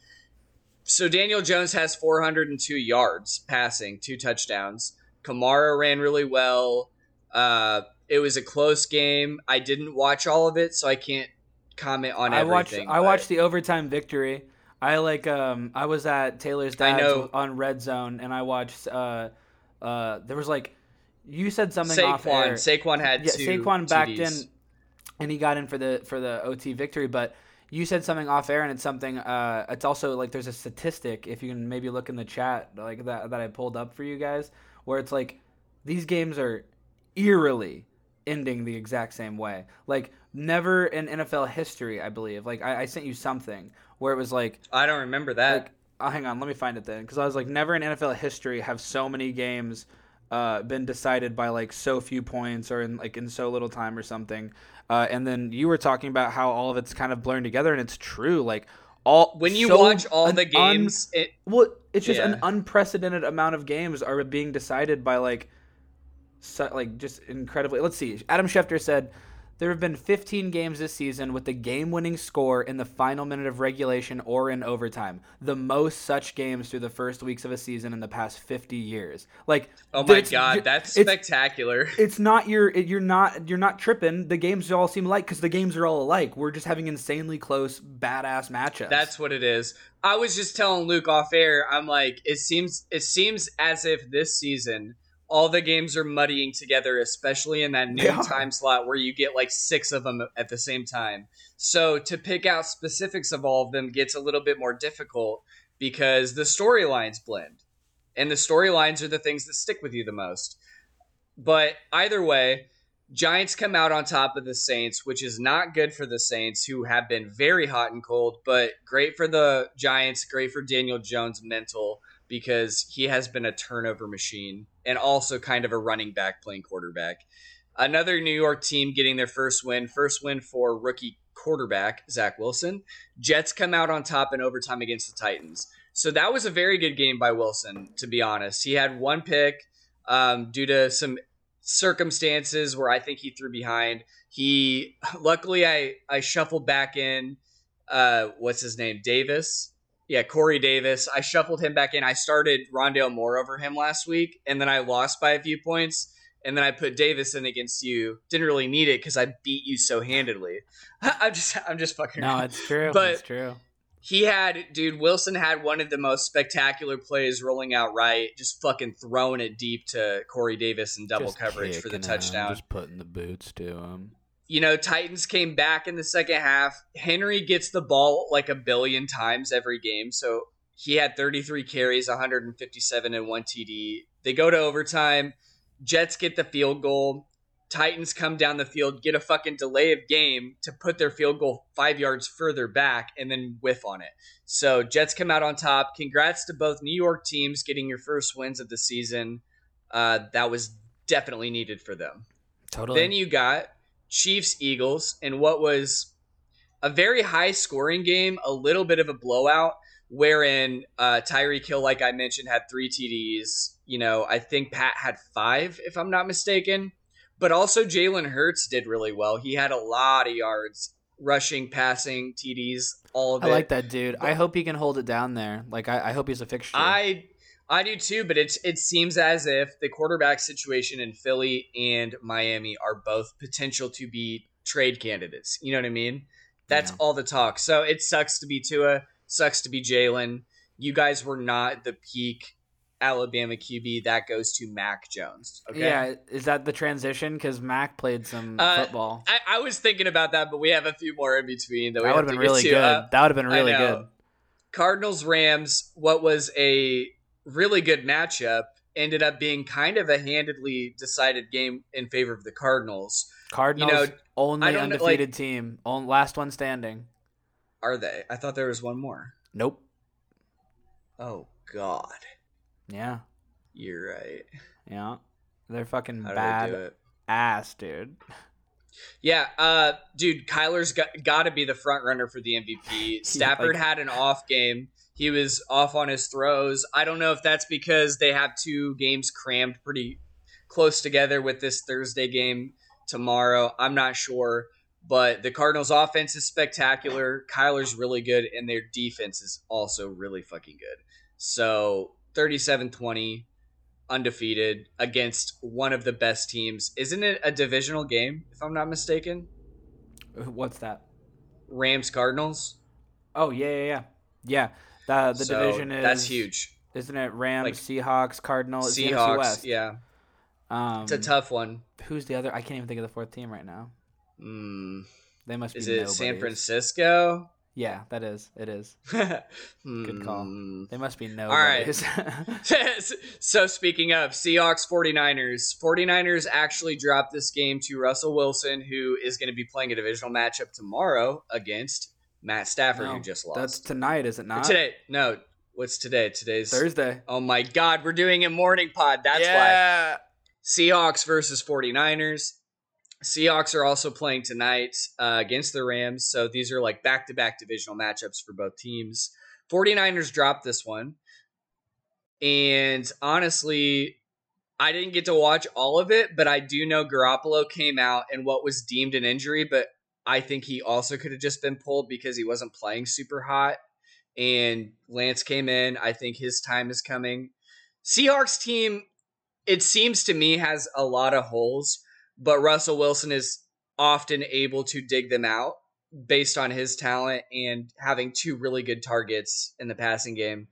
So Daniel Jones has 402 yards passing, two touchdowns. Kamara ran really well. Uh, it was a close game. I didn't watch all of it, so I can't comment on I watched everything. I watched the overtime victory. I like um I was at Taylor's dad's on Red Zone and I watched uh uh there was like you said something off air. Saquon. Saquon had yeah, two Saquon backed TDs. in and he got in for the for the OT victory, but you said something off air and it's something uh it's also like there's a statistic if you can maybe look in the chat like that that I pulled up for you guys where it's like these games are eerily ending the exact same way. Like never in NFL history, I believe. Like I, I sent you something where it was like I don't remember that. like oh, hang on, let me find it then because I was like never in NFL history have so many games uh, been decided by like so few points or in like in so little time or something. Uh, and then you were talking about how all of it's kind of blurring together, and it's true. Like all when you so- watch all the un- games, it, well, it's just an unprecedented amount of games are being decided by like, so, like just incredibly. Let's see. Adam Schefter said there have been 15 games this season with the game-winning score in the final minute of regulation or in overtime. The most such games through the first weeks of a season in the past 50 years. Like, oh my god, that's it's, spectacular. it's not your you're not you're not tripping. The games all seem alike because the games are all alike. We're just having insanely close, badass matchups. That's what it is. I was just telling Luke off air. I'm like, it seems it seems as if this season all the games are muddying together, especially in that noon are. time slot where you get like six of them at the same time. So to pick out specifics of all of them gets a little bit more difficult because the storylines blend, and the storylines are the things that stick with you the most. But either way, Giants come out on top of the Saints, which is not good for the Saints, who have been very hot and cold, but great for the Giants, great for Daniel Jones' mental because he has been a turnover machine and also kind of a running back playing quarterback. Another New York team getting their first win, first win for rookie quarterback Zach Wilson. Jets come out on top in overtime against the Titans. So that was a very good game by Wilson, to be honest. He had one pick um, due to some circumstances where I think he threw behind. He luckily I I shuffled back in uh what's his name? Davis. Yeah, Corey Davis. I shuffled him back in. I started Rondale Moore over him last week, and then I lost by a few points. And then I put Davis in against you. Didn't really need it because I beat you so handedly. I'm just I'm just fucking no, it's true. But- it's true. He had, dude, Wilson had one of the most spectacular plays rolling out right, just fucking throwing it deep to Corey Davis in double Just coverage for the touchdown. Just putting the boots to him. You know, Titans came back in the second half. Henry gets the ball like a billion times every game. So he had 33 carries, 157 and one TD. They go to overtime. Jets get the field goal. Titans come down the field, get a fucking delay of game to put their field goal five yards further back, and then whiff on it. So Jets come out on top. Congrats to both New York teams getting your first wins of the season. Uh, that was definitely needed for them. Totally. Then you got Chiefs Eagles and what was a very high scoring game, a little bit of a blowout, wherein uh, Tyreek Hill, like I mentioned, had three TDs. You know, I think Pat had five, if I'm not mistaken. But also Jalen Hurts did really well. He had a lot of yards, rushing, passing, TDs, all of I it. I like that dude. I hope he can hold it down there. Like I, I hope he's a fixture. I I do too, but it's it seems as if the quarterback situation in Philly and Miami are both potential to be trade candidates. You know what I mean? That's Yeah. all the talk. So it sucks to be Tua, sucks to be Jalen. You guys were not the peak Alabama QB. That goes to Mac Jones. Okay. Yeah, is that the transition? Because Mac played some Uh, football. I, I was thinking about that, but we have a few more in between that, That would have been really good. Uh, that would have been really good. Cardinals Rams, what was a really good matchup, ended up being kind of a handedly decided game in favor of the Cardinals. Cardinals you know, only know, undefeated like- team, on, last one standing. Are they? I thought there was one more. Nope. Oh God, Yeah, you're right. yeah. They're fucking How bad ass, dude. Yeah, uh, dude, Kyler's got, got to be the front runner for the MVP. Stafford like- had an off game. He was off on his throws. I don't know if that's because they have two games crammed pretty close together with this Thursday game tomorrow. I'm not sure. But the Cardinals' offense is spectacular. Kyler's really good, and their defense is also really fucking good. So 37 20, undefeated against one of the best teams. Isn't it a divisional game, if I'm not mistaken? What's that? Rams Cardinals. Oh yeah, yeah, yeah. Yeah. The the So division is that's huge. Isn't it Rams, Like- Seahawks, Cardinals, Seahawks, West. yeah, Um, it's a tough one. Who's the other? I can't even think of the fourth team right now. Mm, They must be. is be. it San. Francisco? Yeah, that is. It is. Good Good call. They must be no. right. nobodies. so speaking of Seahawks 49ers, 49ers actually dropped this game to Russell Wilson, who is going to be playing a divisional matchup tomorrow against Matt Stafford, No, who just lost. That's tonight, is it Or not? today. No, what's today? Today's Thursday. Oh my god, we're doing a morning pod. That's why. Seahawks versus 49ers. Seahawks are also playing tonight uh, against the Rams. So these are like back to back divisional matchups for both teams. 49ers dropped this one. And honestly, I didn't get to watch all of it, but I do know Garoppolo came out in what was deemed an injury, but I think he also could have just been pulled because he wasn't playing super hot. And Lance came in. I think his time is coming. Seahawks team, it seems to me, has a lot of holes, but Russell Wilson is often able to dig them out based on his talent and having two really good targets in the passing game.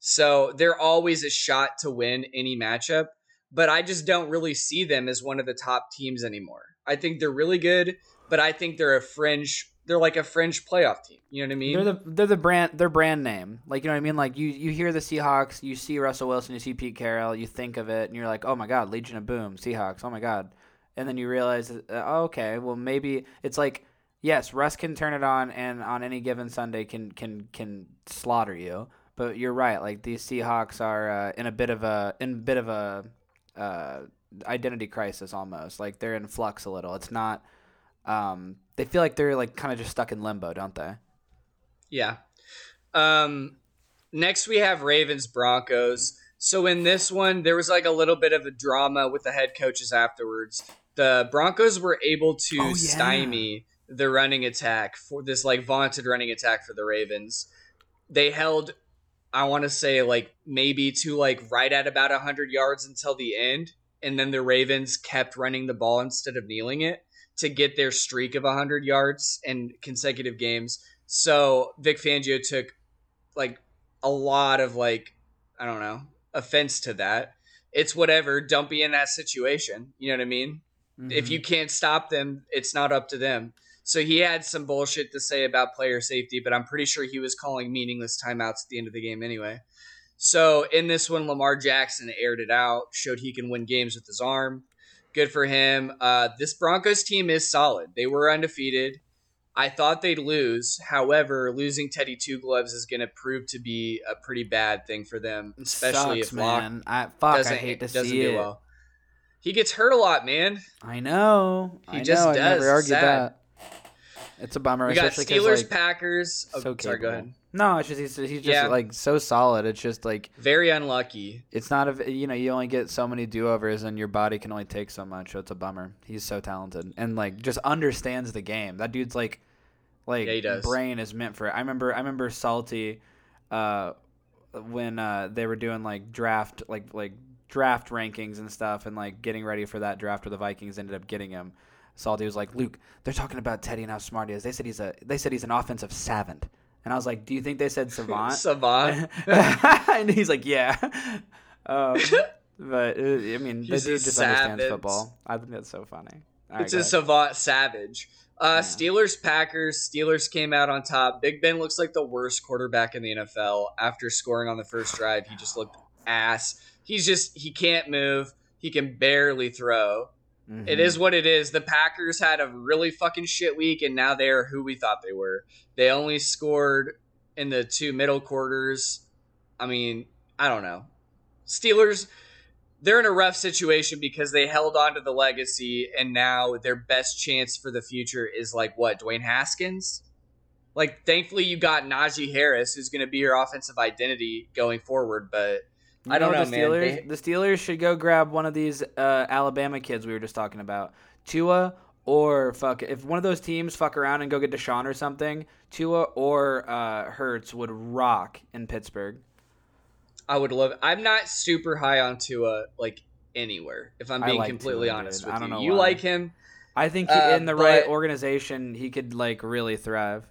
So they're always a shot to win any matchup, but I just don't really see them as one of the top teams anymore. I think they're really good, but I think they're a fringe. They're like a fringe playoff team. You know what I mean? They're the they're the brand their brand name. Like you know what I mean? Like you you hear the Seahawks, you see Russell Wilson, you see Pete Carroll, you think of it, and you're like, oh my god, Legion of Boom, Seahawks, oh my god, and then you realize, uh, oh, okay, well maybe it's like yes, Russ can turn it on, and on any given Sunday can can can slaughter you. But you're right. Like these Seahawks are uh, in a bit of a in bit of a uh, identity crisis almost. Like they're in flux a little. It's not. Um, they feel like they're like kind of just stuck in limbo, don't they? Yeah. Um, next we have Ravens Broncos. So in this one, there was like a little bit of a drama with the head coaches afterwards. The Broncos were able to Oh, yeah. stymie the running attack for this like vaunted running attack for the Ravens. They held, I want to say like maybe to like right at about hundred yards until the end, and then the Ravens kept running the ball instead of kneeling it to get their streak of 100 yards in consecutive games. So Vic Fangio took like a lot of like I don't know offense to that. It's whatever. Don't be in that situation. You know what I mean? If Mm-hmm. you can't stop them, it's not up to them. So he had some bullshit to say about player safety, but I'm pretty sure he was calling meaningless timeouts at the end of the game anyway. So in this one, Lamar Jackson aired it out, showed he can win games with his arm. Good for him. Uh, this Broncos team is solid. They were undefeated. I thought they'd lose. However, losing Teddy Two Gloves is going to prove to be a pretty bad thing for them, especially sucks, if Lock man. I fuck. doesn't I hate to doesn't see do it. well. He gets hurt a lot, man. I know. He I just know. I does. never argued that. It's a bummer. We got Steelers, like, Packers. Oh, so sorry, go ahead. No, it's just he's, he's just Yeah. like so solid. It's just like Very unlucky. it's not a you know you only get so many do overs and your body can only take so much. So it's a bummer. He's so talented and like just understands the game. That dude's like like Yeah, brain is meant for it. I remember I remember Salty uh when uh they were doing like draft like like draft rankings and stuff and like getting ready for that draft where the Vikings ended up getting him. Salty was like, "Luke, they're talking about Teddy and how smart he is. They said he's a they said he's an offensive savant." And I was like, "Do you think they said savant?" Savant. and he's like, "Yeah." Um, but uh, I mean, the He's a dude just understands savant. football. I think that's so funny. All right, it's go a savant savage. Uh, Yeah. Steelers Packers. Steelers came out on top. Big Ben looks like the worst quarterback in the NFL. After scoring on the first drive, he just looked ass. He's just he can't move. He can barely throw. Mhm. It is what it is. The Packers had a really fucking shit week, and now they are who we thought they were. They only scored in the two middle quarters. I mean, I don't know. Steelers, they're in a rough situation because they held on to the legacy, and now their best chance for the future is like what? Dwayne Haskins? Like, thankfully, you got Najee Harris, who's going to be your offensive identity going forward, but I don't know, the. Steelers, They- the Steelers should go grab one of these uh, Alabama kids we were just talking about, Tua or fuck. If one of those teams fuck around and go get Deshaun or something, Tua or uh, Hurts would rock in Pittsburgh. I would love. I'm not super high on Tua like anywhere. If I'm being like completely Tua, honest dude. with I don't you, know you why. like him. I think he, Uh, in the right organization, he could like really thrive.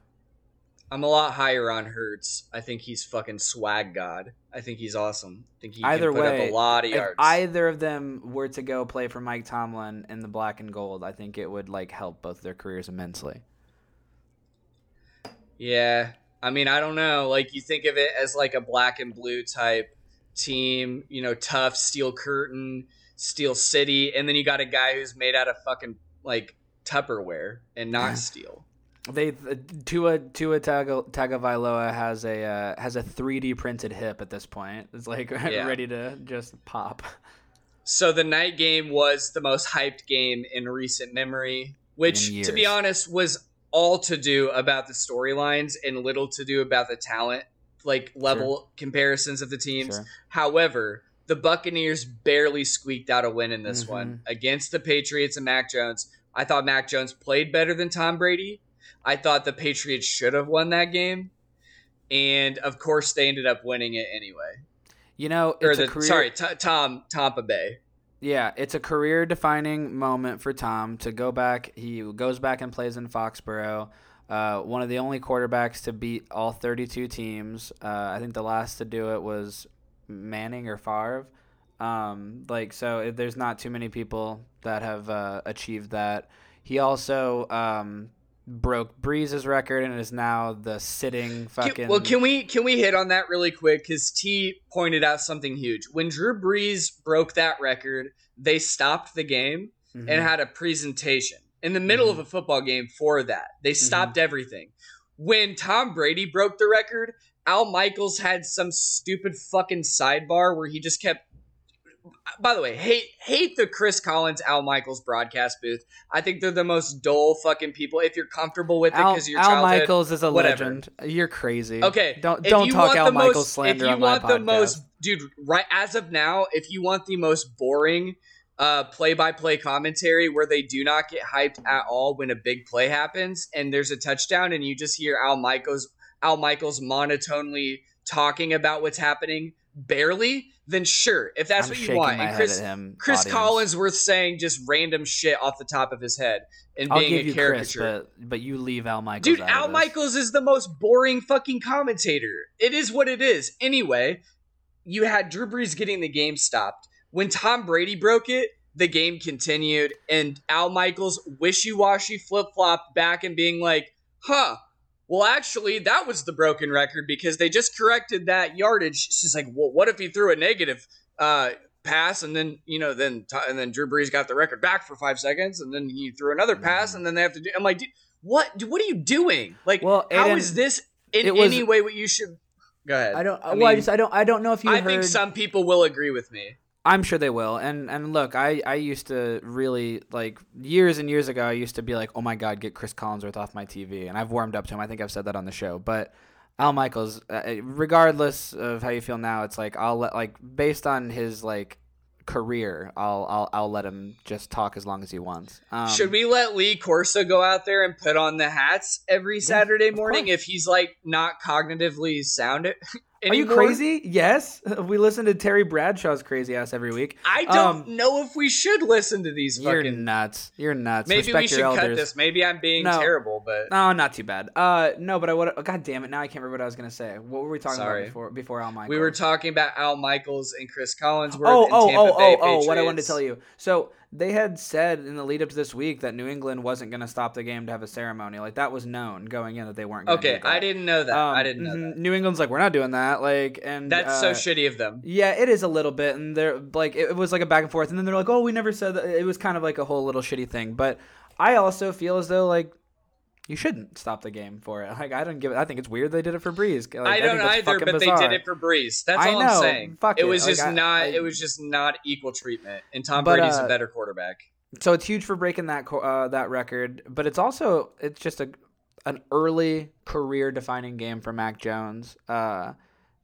I'm a lot higher on Hurts. I think he's fucking swag god. I think he's awesome. I think he Either can put way, up a lot of if yards. either of them were to go play for Mike Tomlin in the black and gold, I think it would like help both their careers immensely. yeah, I mean, I don't know. Like you think of it as like a black and blue type team. You know, tough steel curtain, steel city, and then you got a guy who's made out of fucking like Tupperware and not steel. They Tua Tua Tago- Tagovailoa has a uh, has a 3D printed hip at this point. It's like Yeah. ready to just pop. So the night game was the most hyped game in recent memory, which, to be honest, was all to do about the storylines and little to do about the talent, like level comparisons of the teams. Sure. However, the Buccaneers barely squeaked out a win in this Mhm. one against the Patriots and Mac Jones. I thought Mac Jones played better than Tom Brady. I thought the Patriots should have won that game. And of course, they ended up winning it anyway. You know, Or the a career. sorry, T- Tom Tampa Bay. Yeah, it's a career defining moment for Tom to go back. He goes back and plays in Foxborough. Uh, one of the only quarterbacks to beat all 32 teams. Uh, I think the last to do it was Manning or Favre. Um, like so, there's not too many people that have uh, achieved that. He also um, broke Brees's record and is now the sitting fucking. Can, well, can we can we hit on that really quick? Because T pointed out something huge. When Drew Brees broke that record, they stopped the game Mhm. and had a presentation in the middle of a football game for that. They stopped everything. When Tom Brady broke the record, Al Michaels had some stupid fucking sidebar where he just kept. By the way, hate hate the Chris Collins Al Michaels broadcast booth. I think they're the most dull fucking people. If you're comfortable with it because your Al Michaels is a whatever. legend. You're crazy. Okay, don't if don't you talk Al Michaels most, slander If you on my want the podcast. most, dude, right as of now, if you want the most boring uh, play-by-play commentary where they do not get hyped at all when a big play happens and there's a touchdown and you just hear Al Michaels, Al Michaels monotonely talking about what's happening, barely, then sure, if that's I'm what you want. And Chris, him, Chris audience. Collinsworth saying just random shit off the top of his head and I'll being a you Chris, caricature. but but you leave Al Michaels. Dude, Al. Michaels is the most boring fucking commentator. It is what it is. Anyway, you had Drew Brees getting the game stopped. When Tom Brady broke it, the game continued, and Al Michaels wishy washy flip flop back and being like, huh. Well, actually, that was the broken record because they just corrected that yardage. She's like, well, what if he threw a negative uh, pass and then you know then and then Drew Brees got the record back for five seconds and then he threw another pass and then they have to do. I'm like, dude, what? What are you doing? Like, Well, how is this in was- any way what you should? Go ahead. I don't. I well, I just I don't. I don't know if you I heard. think some people will agree with me. I'm sure they will. And and look, I I used to really like years and years ago. I used to be like, oh my god, get Chris Collinsworth off my TV, and I've warmed up to him. I think I've said that on the show, but. Al Michaels, uh, regardless of how you feel now, it's like I'll let like based on his like career, I'll I'll I'll let him just talk as long as he wants. Um, Should we let Lee Corso go out there and put on the hats every Saturday of morning if he's like not cognitively sound it? Are you crazy? Yes. We listen to Terry Bradshaw's crazy ass every week. I don't Um, know if we should listen to these You're nuts. You're nuts. Maybe Respect we should your cut this. Maybe I'm being No. terrible, but No, not too bad. Uh, no, but I would. Oh, God damn it! Now I can't remember what I was gonna say. What were we talking Sorry. about before? Before Al Michaels? we were talking about Al Michaels and Chris Collinsworth. Oh, and oh, Tampa oh, Bay oh, oh! What I wanted to tell you. So they had said in the lead up to this week that New England wasn't going to stop the game to have a ceremony. Like that was known going in that they weren't. Okay. I didn't know that. I Um, didn't know mhm. that. New England's like we're not doing that. Like and That's so uh, shitty of them. Yeah, it is a little bit, and they're like it was like a back and forth, and then they're like, oh, we never said that. It was kind of like a whole little shitty thing. But I also feel as though like. You shouldn't stop the game for it. Like I don't give it. I think it's weird they did it for Brees. Like, I don't either, but bizarre. they did it for Brees. That's I all know. I'm saying. Fuck it it. was Like, just I- not. I- it was just not equal treatment. And Tom But, Brady's uh, a better quarterback. so it's huge for breaking that uh, that record, but it's also it's just a an early career defining game for Mac Jones. Uh,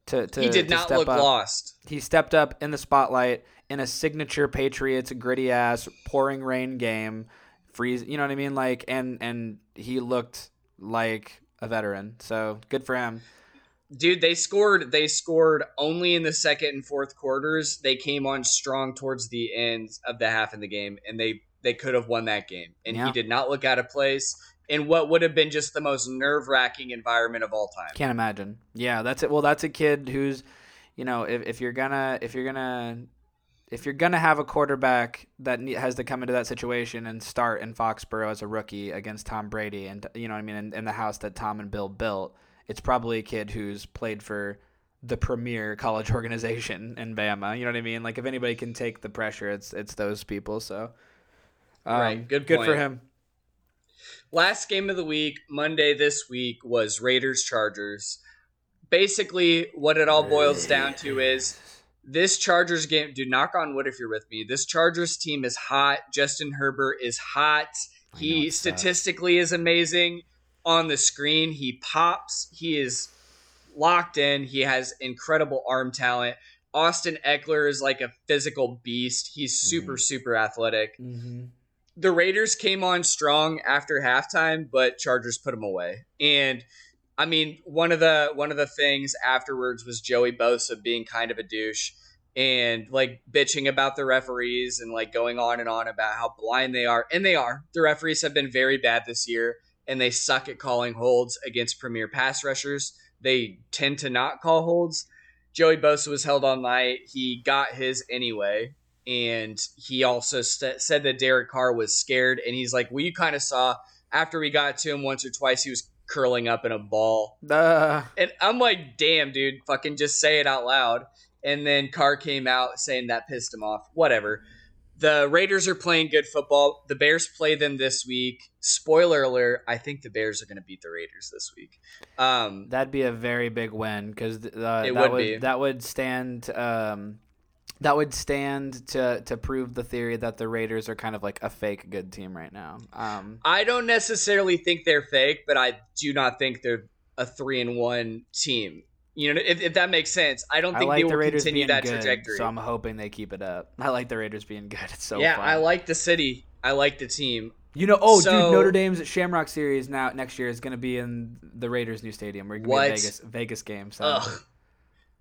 to, to He did not look up. lost. He stepped up in the spotlight in a signature Patriots gritty ass pouring rain game, freeze. You know what I mean? Like and and he looked like a veteran. So good for him. Dude, they scored. They scored only in the second and fourth quarters. They came on strong towards the end of the half in the game, and they they could have won that game. And Yeah. he did not look out of place in what would have been just the most nerve wracking environment of all time. Can't imagine. Yeah, that's it. Well, that's a kid who's, you know, if, if you're gonna if you're gonna if you're gonna have a quarterback that has to come into that situation and start in Foxborough as a rookie against Tom Brady and you know what I mean in, in the house that Tom and Bill built, it's probably a kid who's played for the premier college organization in Bama. You know what I mean? Like if anybody can take the pressure, it's it's those people. So, um, Right, good good for him. Last game of the week, Monday this week, was Raiders Chargers. Basically, what it all boils down to is this Chargers game. Do knock on wood if you're with me. This Chargers team is hot. Justin Herbert is hot. I He statistically is amazing. On the screen, he pops. He is locked in. He has incredible arm talent. Austin Ekeler is like a physical beast. He's super, Mhm. super athletic Mm-hmm. the Raiders came on strong after halftime, but Chargers put them away. And I mean, one of the one of the things afterwards was Joey Bosa being kind of a douche and like bitching about the referees and like going on and on about how blind they are. And they are. The referees have been very bad this year and they suck at calling holds against premier pass rushers. They tend to not call holds. Joey Bosa was held all night. He got his anyway and he also st- said that Derek Carr was scared, and he's like, "Well, you kind of saw after we got to him once or twice, he was curling up in a ball." Uh, And I'm like, "Damn, dude, fucking just say it out loud." And then Carr came out saying that pissed him off. Whatever. The Raiders are playing good football. The Bears play them this week. Spoiler alert: I think the Bears are going to beat the Raiders this week. Um, That'd be a very big win because uh, that would that would stand um, that would stand to to prove the theory that the Raiders are kind of like a fake good team right now. Um, I don't necessarily think they're fake, but I do not think they're a three and one team. You know, if, if that makes sense. I don't I think like they the will Raiders continue that good, trajectory. so I'm hoping they keep it up. I like the Raiders being good. It's so yeah, fun. I like the city. I like the team. You know, oh, So- dude, Notre Dame's Shamrock Series now next year is going to be in the Raiders' new stadium. We're going to be Vegas Vegas game. So Ugh.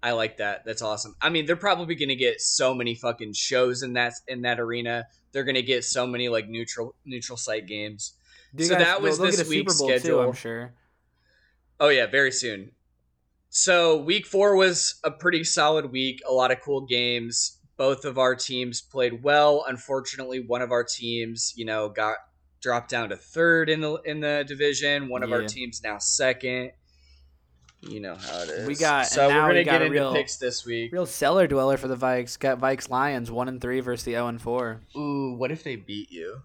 I like that. That's awesome. I mean, they're probably going to get so many fucking shows in that in that arena. They're going to get so many like neutral neutral site games. So guys- that was this week's Bowl too. schedule. I'm sure. Oh yeah, very soon. So week four was a pretty solid week. A lot of cool games. Both of our teams played well. Unfortunately, one of our teams, you know, got dropped down to third in the in the division. One of our teams now second. You know how it is. We got- so we're gonna got get a into real- picks this week. Real cellar dweller for the Vikes. Got Vikes Lions one and three versus the zero and four. Ooh, what if they beat you?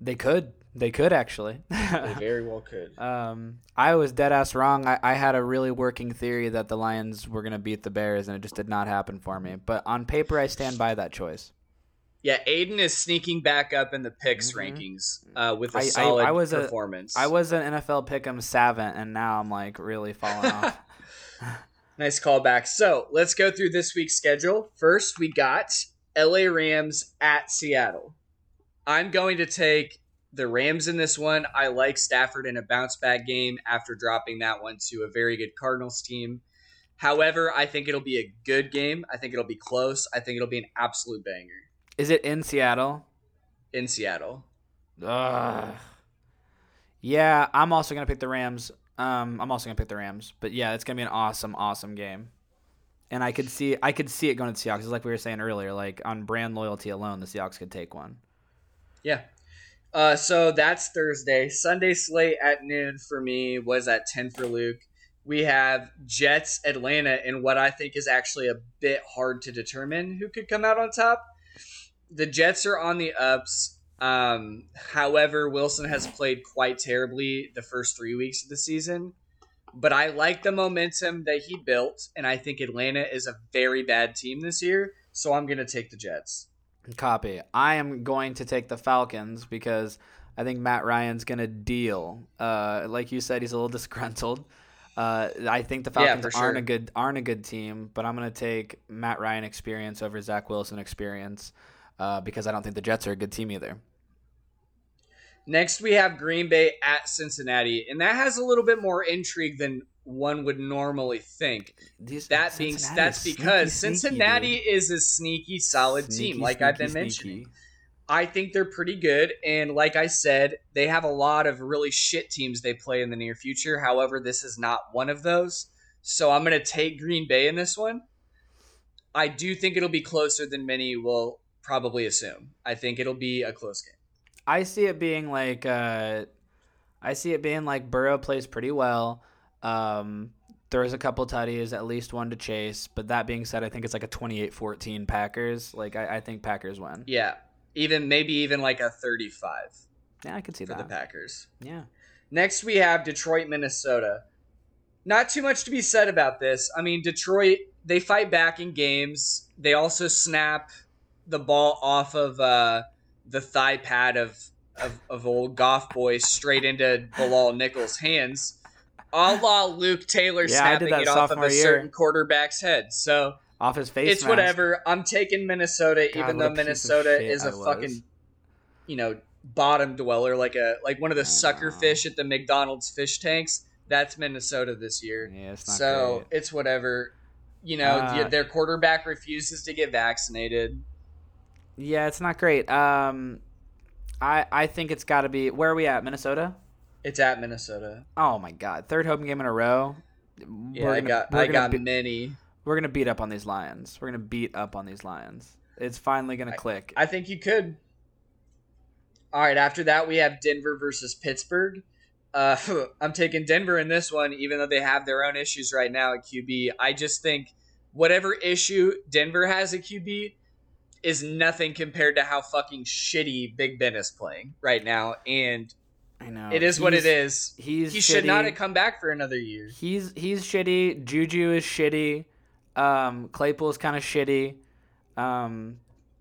They could. They could actually. They very well could. um, I was dead ass wrong. I, I had a really working theory that the Lions were gonna beat the Bears, and it just did not happen for me. But on paper, I stand by that choice. Yeah, Aiden is sneaking back up in the picks Mhm. rankings uh, with a I- I- solid I was performance. I was an NFL pick'em savant, and now I'm like really falling off. Nice callback. So let's go through this week's schedule. First, we got LA Rams at Seattle. I'm going to take the Rams in this one. I like Stafford in a bounce back game after dropping that one to a very good Cardinals team. However, I think it'll be a good game. I think it'll be close. I think it'll be an absolute banger Is it in Seattle? in Seattle. Ugh. Yeah, I'm also gonna pick the Rams. Um, I'm also gonna pick the Rams. But yeah, it's gonna be an awesome, awesome game. And I could see, I could see it going to the Seahawks. It's like we were saying earlier, like on brand loyalty alone, the Seahawks could take one. Yeah. Uh, so that's Thursday. Sunday slate at noon for me was at 10 for Luke. We have Jets Atlanta in what I think is actually a bit hard to determine who could come out on top. The Jets are on the ups. Um, however, Wilson has played quite terribly the first three weeks of the season. But I like the momentum that he built, and I think Atlanta is a very bad team this year. So I'm going to take the Jets. Copy. I am going to take the Falcons because I think Matt Ryan's going to deal. Uh, like you said, he's a little disgruntled. Uh, I think the Falcons sure. aren't a good aren't a good team, but I'm going to take Matt Ryan experience over Zach Wilson experience uh, because I don't think the Jets are a good team either. Next, we have Green Bay at Cincinnati, and that has a little bit more intrigue than one would normally think. These, That being that's sneaky, because sneaky, Cincinnati dude. is a sneaky, solid Sneaky, team, like I've been mentioning. I think they're pretty good, and like I said, they have a lot of really shit teams they play in the near future. However, this is not one of those. So I'm going to take Green Bay in this one. I do think it'll be closer than many will probably assume. I think it'll be a close game. I see it being like uh, I see it being like Burrow plays pretty well. Um, throws a couple tutties, at least one to Chase. But that being said, I think it's like a 28-14 Packers. Like I, I think Packers win. Yeah, even maybe even like a 35 Yeah, I could see that. for the. Packers. Yeah. Next, we have Detroit, Minnesota. Not too much to be said about this. I mean, Detroit, they fight back in games. They also snap the ball off of uh, the thigh pad of, of, of old Goff boy straight into Bilal Nichols' hands, a la Luke Taylor Yeah, snapping it off of a year. certain quarterback's head. So Off his face. it's mask. whatever. I'm taking Minnesota, God, even though Minnesota is a was. fucking, you know, bottom dweller, like a like one of the I sucker know. fish at the McDonald's fish tanks. That's Minnesota this year. Yeah, it's not so great. it's whatever. You know, Uh, their quarterback refuses to get vaccinated. Yeah, it's not great. Um, I I think it's got to be. Where are we at? Minnesota. It's at Minnesota. Oh my God! Third home game in a row. Yeah, We're I gonna- got I got be- many. We're gonna beat up on these Lions. We're gonna beat up on these Lions. It's finally gonna click. I think you could. All right. After that, we have Denver versus Pittsburgh. Uh, I'm taking Denver in this one, even though they have their own issues right now at QB. I just think whatever issue Denver has at QB is nothing compared to how fucking shitty Big Ben is playing right now, and I know. it is what it He's- is. He's He should not have come back for another year. He's he's shitty. Juju is shitty. Um, is kind of shitty. Um,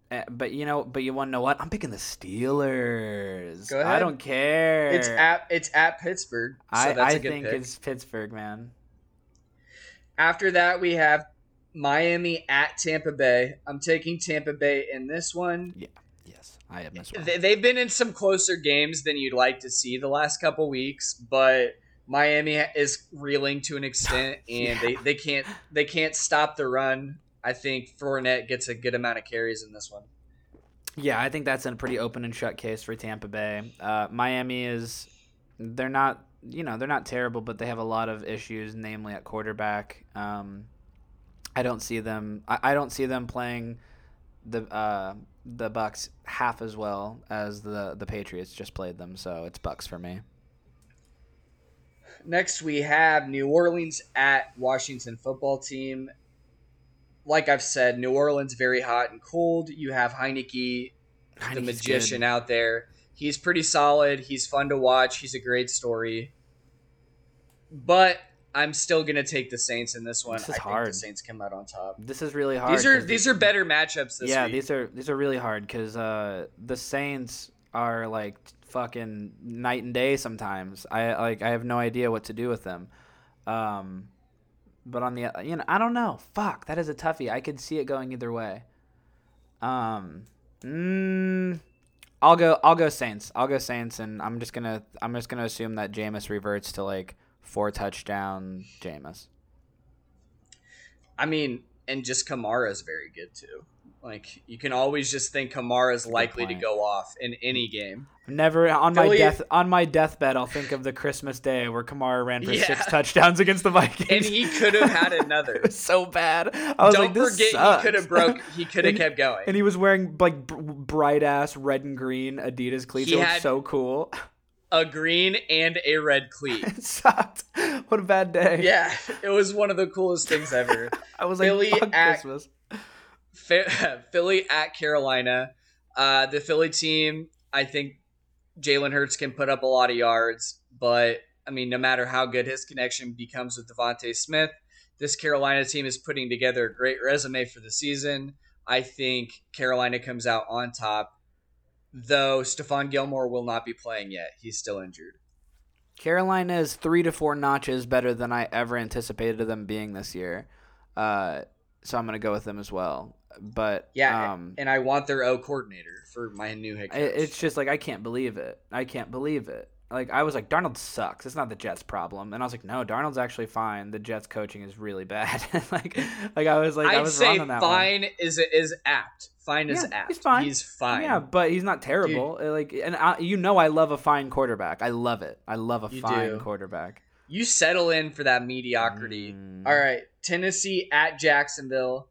eh, but you know, but you want to know what? I'm picking the Steelers. Go ahead. I don't care. It's at it's at Pittsburgh, so I that's I a good think pick. it's Pittsburgh, man. After that, we have Miami at Tampa Bay. I'm taking Tampa Bay in this one. Yeah. Yes, I am as well. They- They've been in some closer games than you'd like to see the last couple weeks, but Miami is reeling to an extent, and they, they can't they can't stop the run. I think Fournette gets a good amount of carries in this one. Yeah, I think that's a pretty open and shut case for Tampa Bay. Uh, Miami is, they're not, you know, they're not terrible, but they have a lot of issues, namely at quarterback. Um, I don't see them. I, I don't see them playing the uh, the Bucks half as well as the the Patriots just played them. So it's Bucks for me. Next, we have New Orleans at Washington football team. Like I've said, New Orleans very hot and cold. You have Heinicke, the magician good. out there. He's pretty solid. He's fun to watch. He's a great story. But I'm still gonna take the Saints in this one. This is I think hard. the Saints come out on top. This is really hard. These are these are better matchups this yeah, week. these are these are really hard because uh, the Saints are like fucking night and day sometimes. I like I have no idea what to do with them. Um, but on the you know I don't know. Fuck, that is a toughie. I could see it going either way. Um, mm, I'll go I'll go Saints. I'll go Saints, and I'm just gonna I'm just gonna assume that Jameis reverts to like four touchdown Jameis. I mean, and just Kamara is very good too. Like you can always just think Kamara is likely to go off in any game. Never on my death on my deathbed. I'll think of the Christmas day where Kamara ran for Yeah. six touchdowns against the Vikings. And he could have had another. it was so bad. I was Don't like, this forget sucks. he could have broke he could have kept going. And he was wearing like b- bright ass red and green Adidas cleats. He it was had- so cool. A green and a red cleat. it sucked. What a bad day. Yeah, it was one of the coolest things ever. I was like, Philly at- Christmas. Philly at Carolina. Uh, the Philly team, I think Jalen Hurts can put up a lot of yards, but I mean, no matter how good his connection becomes with DeVonta Smith, this Carolina team is putting together a great resume for the season. I think Carolina comes out on top, though Stephon Gilmore will not be playing yet. He's still injured. Carolina is three to four notches better than I ever anticipated them being this year. Uh, so I'm gonna go with them as well. But Yeah, um, and I want their O coordinator for my new head coach. It's just like I can't believe it. I can't believe it. Like I was like, Darnold sucks. It's not the Jets' problem, and I was like, no, Darnold's actually fine. The Jets' coaching is really bad. like, like I was like, I I'd was say wrong on that one. fine is is apt. Fine is apt. he's fine. He's fine. Yeah, but he's not terrible. Uh, Like, and I, you know, I love a fine quarterback. I love it. I love a You fine do. quarterback. You settle in for that mediocrity. Mm. All right, Tennessee at Jacksonville.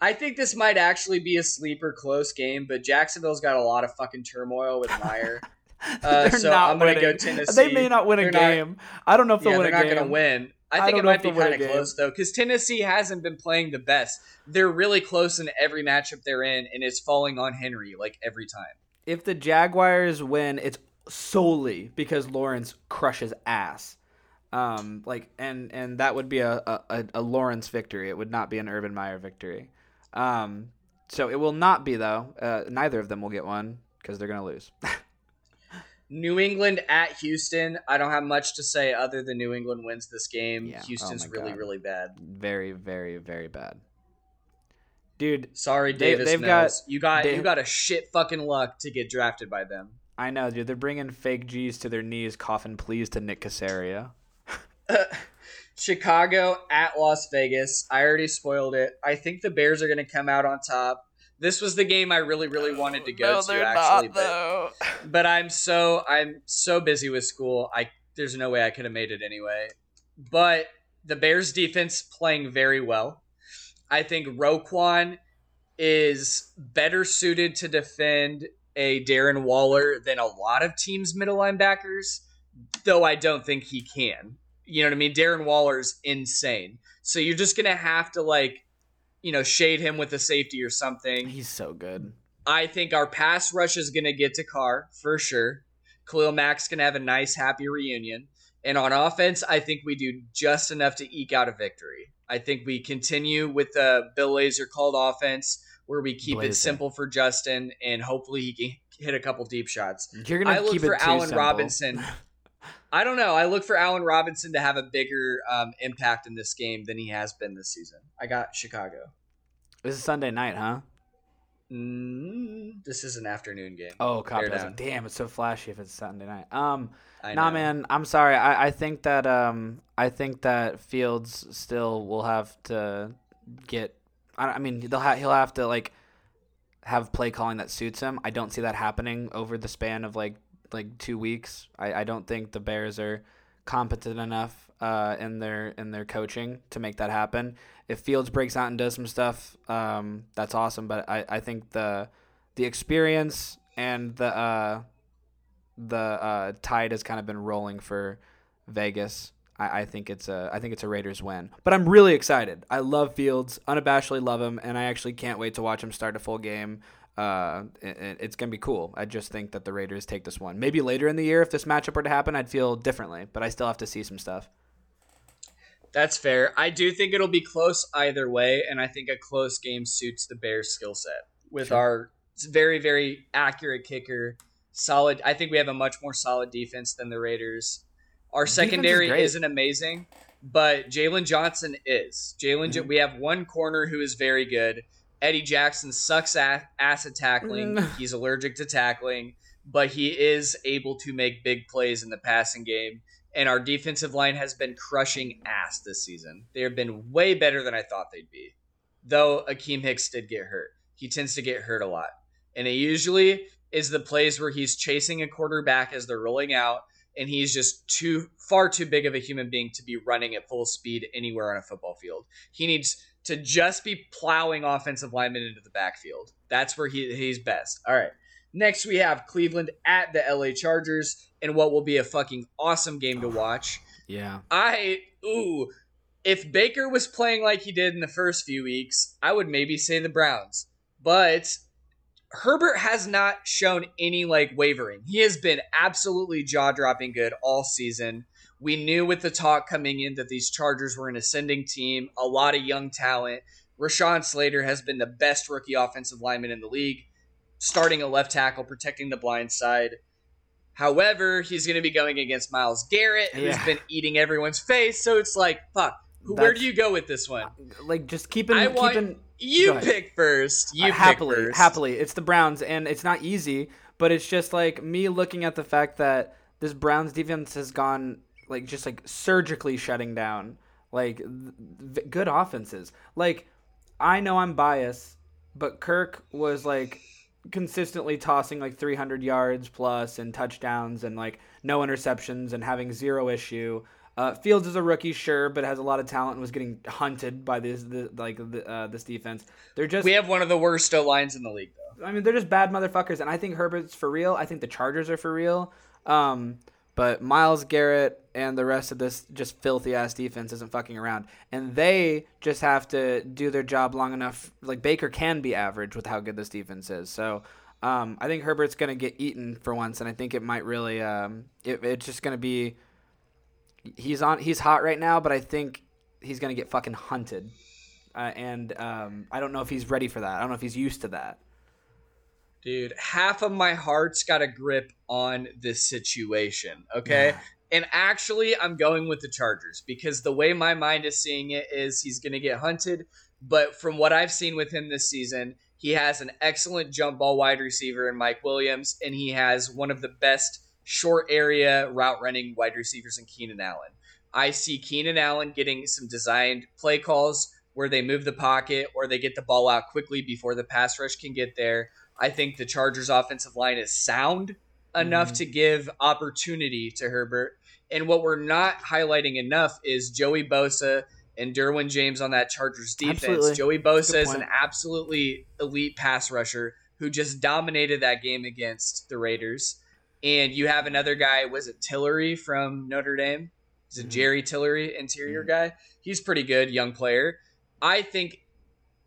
I think this might actually be a sleeper close game, but Jacksonville's got a lot of fucking turmoil with Meyer. Uh, They're so not I'm gonna go winning. Tennessee. They may not win a They're not- game. I don't know if they'll yeah, win they're not going to win. I I think don't it might be a kind of close though, because Tennessee hasn't been playing the best. They're really close in every matchup they're in, and it's falling on Henry like every time. If the Jaguars win, it's solely because Lawrence crushes ass. Um, like, and and that would be a, a, a- a Lawrence victory. It would not be an Urban Meyer victory. Um, so it will not be though. Uh, neither of them will get one because they're gonna lose. New England at Houston. I don't have much to say other than New England wins this game. Yeah. Oh Houston's my really, God. really bad. very, very, very bad. Dude, Sorry, They- Davis they've got- you got they- you got a shit fucking luck to get drafted by them. I know, dude. They're bringing fake G's to their knees, coughing please to Nick Caserio. Chicago at Las Vegas. I already spoiled it. I think the Bears are going to come out on top. This was the game I really, really wanted to go to actually, but, but I'm so I'm so busy with school. I there's no way I could have made it anyway. But the Bears defense playing very well. I think Roquan is better suited to defend a Darren Waller than a lot of teams' middle linebackers, though I don't think he can. You know what I mean? Darren Waller's insane. So you're just gonna have to like, you know, shade him with a safety or something. He's so good. I think our pass rush is going to get to Carr for sure. Khalil Mack's going to have a nice, happy reunion. And on offense, I think we do just enough to eke out a victory. I think we continue with the Bill Lazor called offense where we keep Blazer. it simple for Justin and hopefully he can hit a couple deep shots. You're gonna I look keep for Allen simple. Robinson. I don't know. I look for Allen Robinson to have a bigger um, impact in this game than he has been this season. I got Chicago. This is Sunday night, huh? Mm, this is an afternoon game. Oh, cop doesn't. Damn, it's so flashy if it's Sunday night. Um, I nah, know. man, I'm sorry. I, I think that um, I think that Fields still will have to get. I, I mean, they'll ha- he'll have to like have play calling that suits him. I don't see that happening over the span of like like two weeks. I, I don't think the Bears are competent enough uh, in their in their coaching to make that happen. If Fields breaks out and does some stuff, um, that's awesome. But I, I think the the experience and the uh, the uh, tide has kind of been rolling for Vegas. I, I think it's a I think it's a Raiders win. But I'm really excited. I love Fields, unabashedly love him, and I actually can't wait to watch him start a full game. Uh, it- it- it's gonna be cool. I just think that the Raiders take this one. Maybe later in the year, if this matchup were to happen, I'd feel differently. But I still have to see some stuff. That's fair. I do think it'll be close either way, and I think a close game suits the Bears' skill set with Sure. our very, very accurate kicker. Solid. I think we have a much more solid defense than the Raiders. Our Defense secondary great. isn't amazing, but Jaylon Johnson is. Jaylon, Mm-hmm. We have one corner who is very good. Eddie Jackson sucks ass, ass at tackling. Mm. He's allergic to tackling, but he is able to make big plays in the passing game and our defensive line has been crushing ass this season. They have been way better than I thought they'd be, though Akiem Hicks did get hurt. he tends to get hurt a lot. And it usually is the plays where he's chasing a quarterback as they're rolling out and he's just too far too big of a human being to be running at full speed anywhere on a football field. He needs to just be plowing offensive linemen into the backfield. That's where he, he's best. All right. Next, we have Cleveland at the LA Chargers in what will be a fucking awesome game to watch. Yeah. I ooh, if Baker was playing like he did in the first few weeks, I would maybe say the Browns. But Herbert has not shown any like wavering. He has been absolutely jaw-dropping good all season. We knew with the talk coming in that these Chargers were an ascending team, a lot of young talent. Rashawn Slater has been the best rookie offensive lineman in the league, starting a left tackle, protecting the blind side. However, he's going to be going against Myles Garrett, who's Yeah. been eating everyone's face. So it's like, fuck. Who- Where do you go with this one? Like just keeping I want keeping you pick first. You Uh, pick happily, first. happily. It's the Browns, and it's not easy, but it's just like me looking at the fact that this Browns defense has gone like just like surgically shutting down like th- good offenses. Like I know I'm biased, but Kirk was like consistently tossing like 300 yards plus and touchdowns and like no interceptions and having zero issue. Uh, Fields is a rookie, sure, but has a lot of talent and was getting hunted by this the, like the, uh, this defense. They're just We have one of the worst O lines in the league, though. I mean, they're just bad motherfuckers, and I think Herbert's for real. I think the Chargers are for real. Um, but Myles Garrett and the rest of this just filthy ass defense isn't fucking around, and they just have to do their job long enough. Like Baker can be average with how good this defense is. So um, I think Herbert's gonna get eaten for once, and I think it might really. Um, it, it's just gonna be. He's on. He's hot right now, but I think he's gonna get fucking hunted. Uh, and um, I don't know if he's ready for that. I don't know if he's used to that. Dude, half of my heart's got a grip on this situation, okay? And actually, I'm going with the Chargers because the way my mind is seeing it is he's going to get hunted. But from what I've seen with him this season, he has an excellent jump ball wide receiver in Mike Williams, and he has one of the best short area route running wide receivers in Keenan Allen. I see Keenan Allen getting some designed play calls where they move the pocket or they get the ball out quickly before the pass rush can get there. I think the Chargers offensive line is sound enough to give opportunity to Herbert. And what we're not highlighting enough is Joey Bosa and Derwin James on that Chargers defense. Absolutely. Joey Bosa is an absolutely elite pass rusher who just dominated that game against the Raiders. And you have another guy, was it Tillery from Notre Dame? Is it Mhm. Jerry Tillery, interior Mhm. guy? He's pretty good, young player. I think,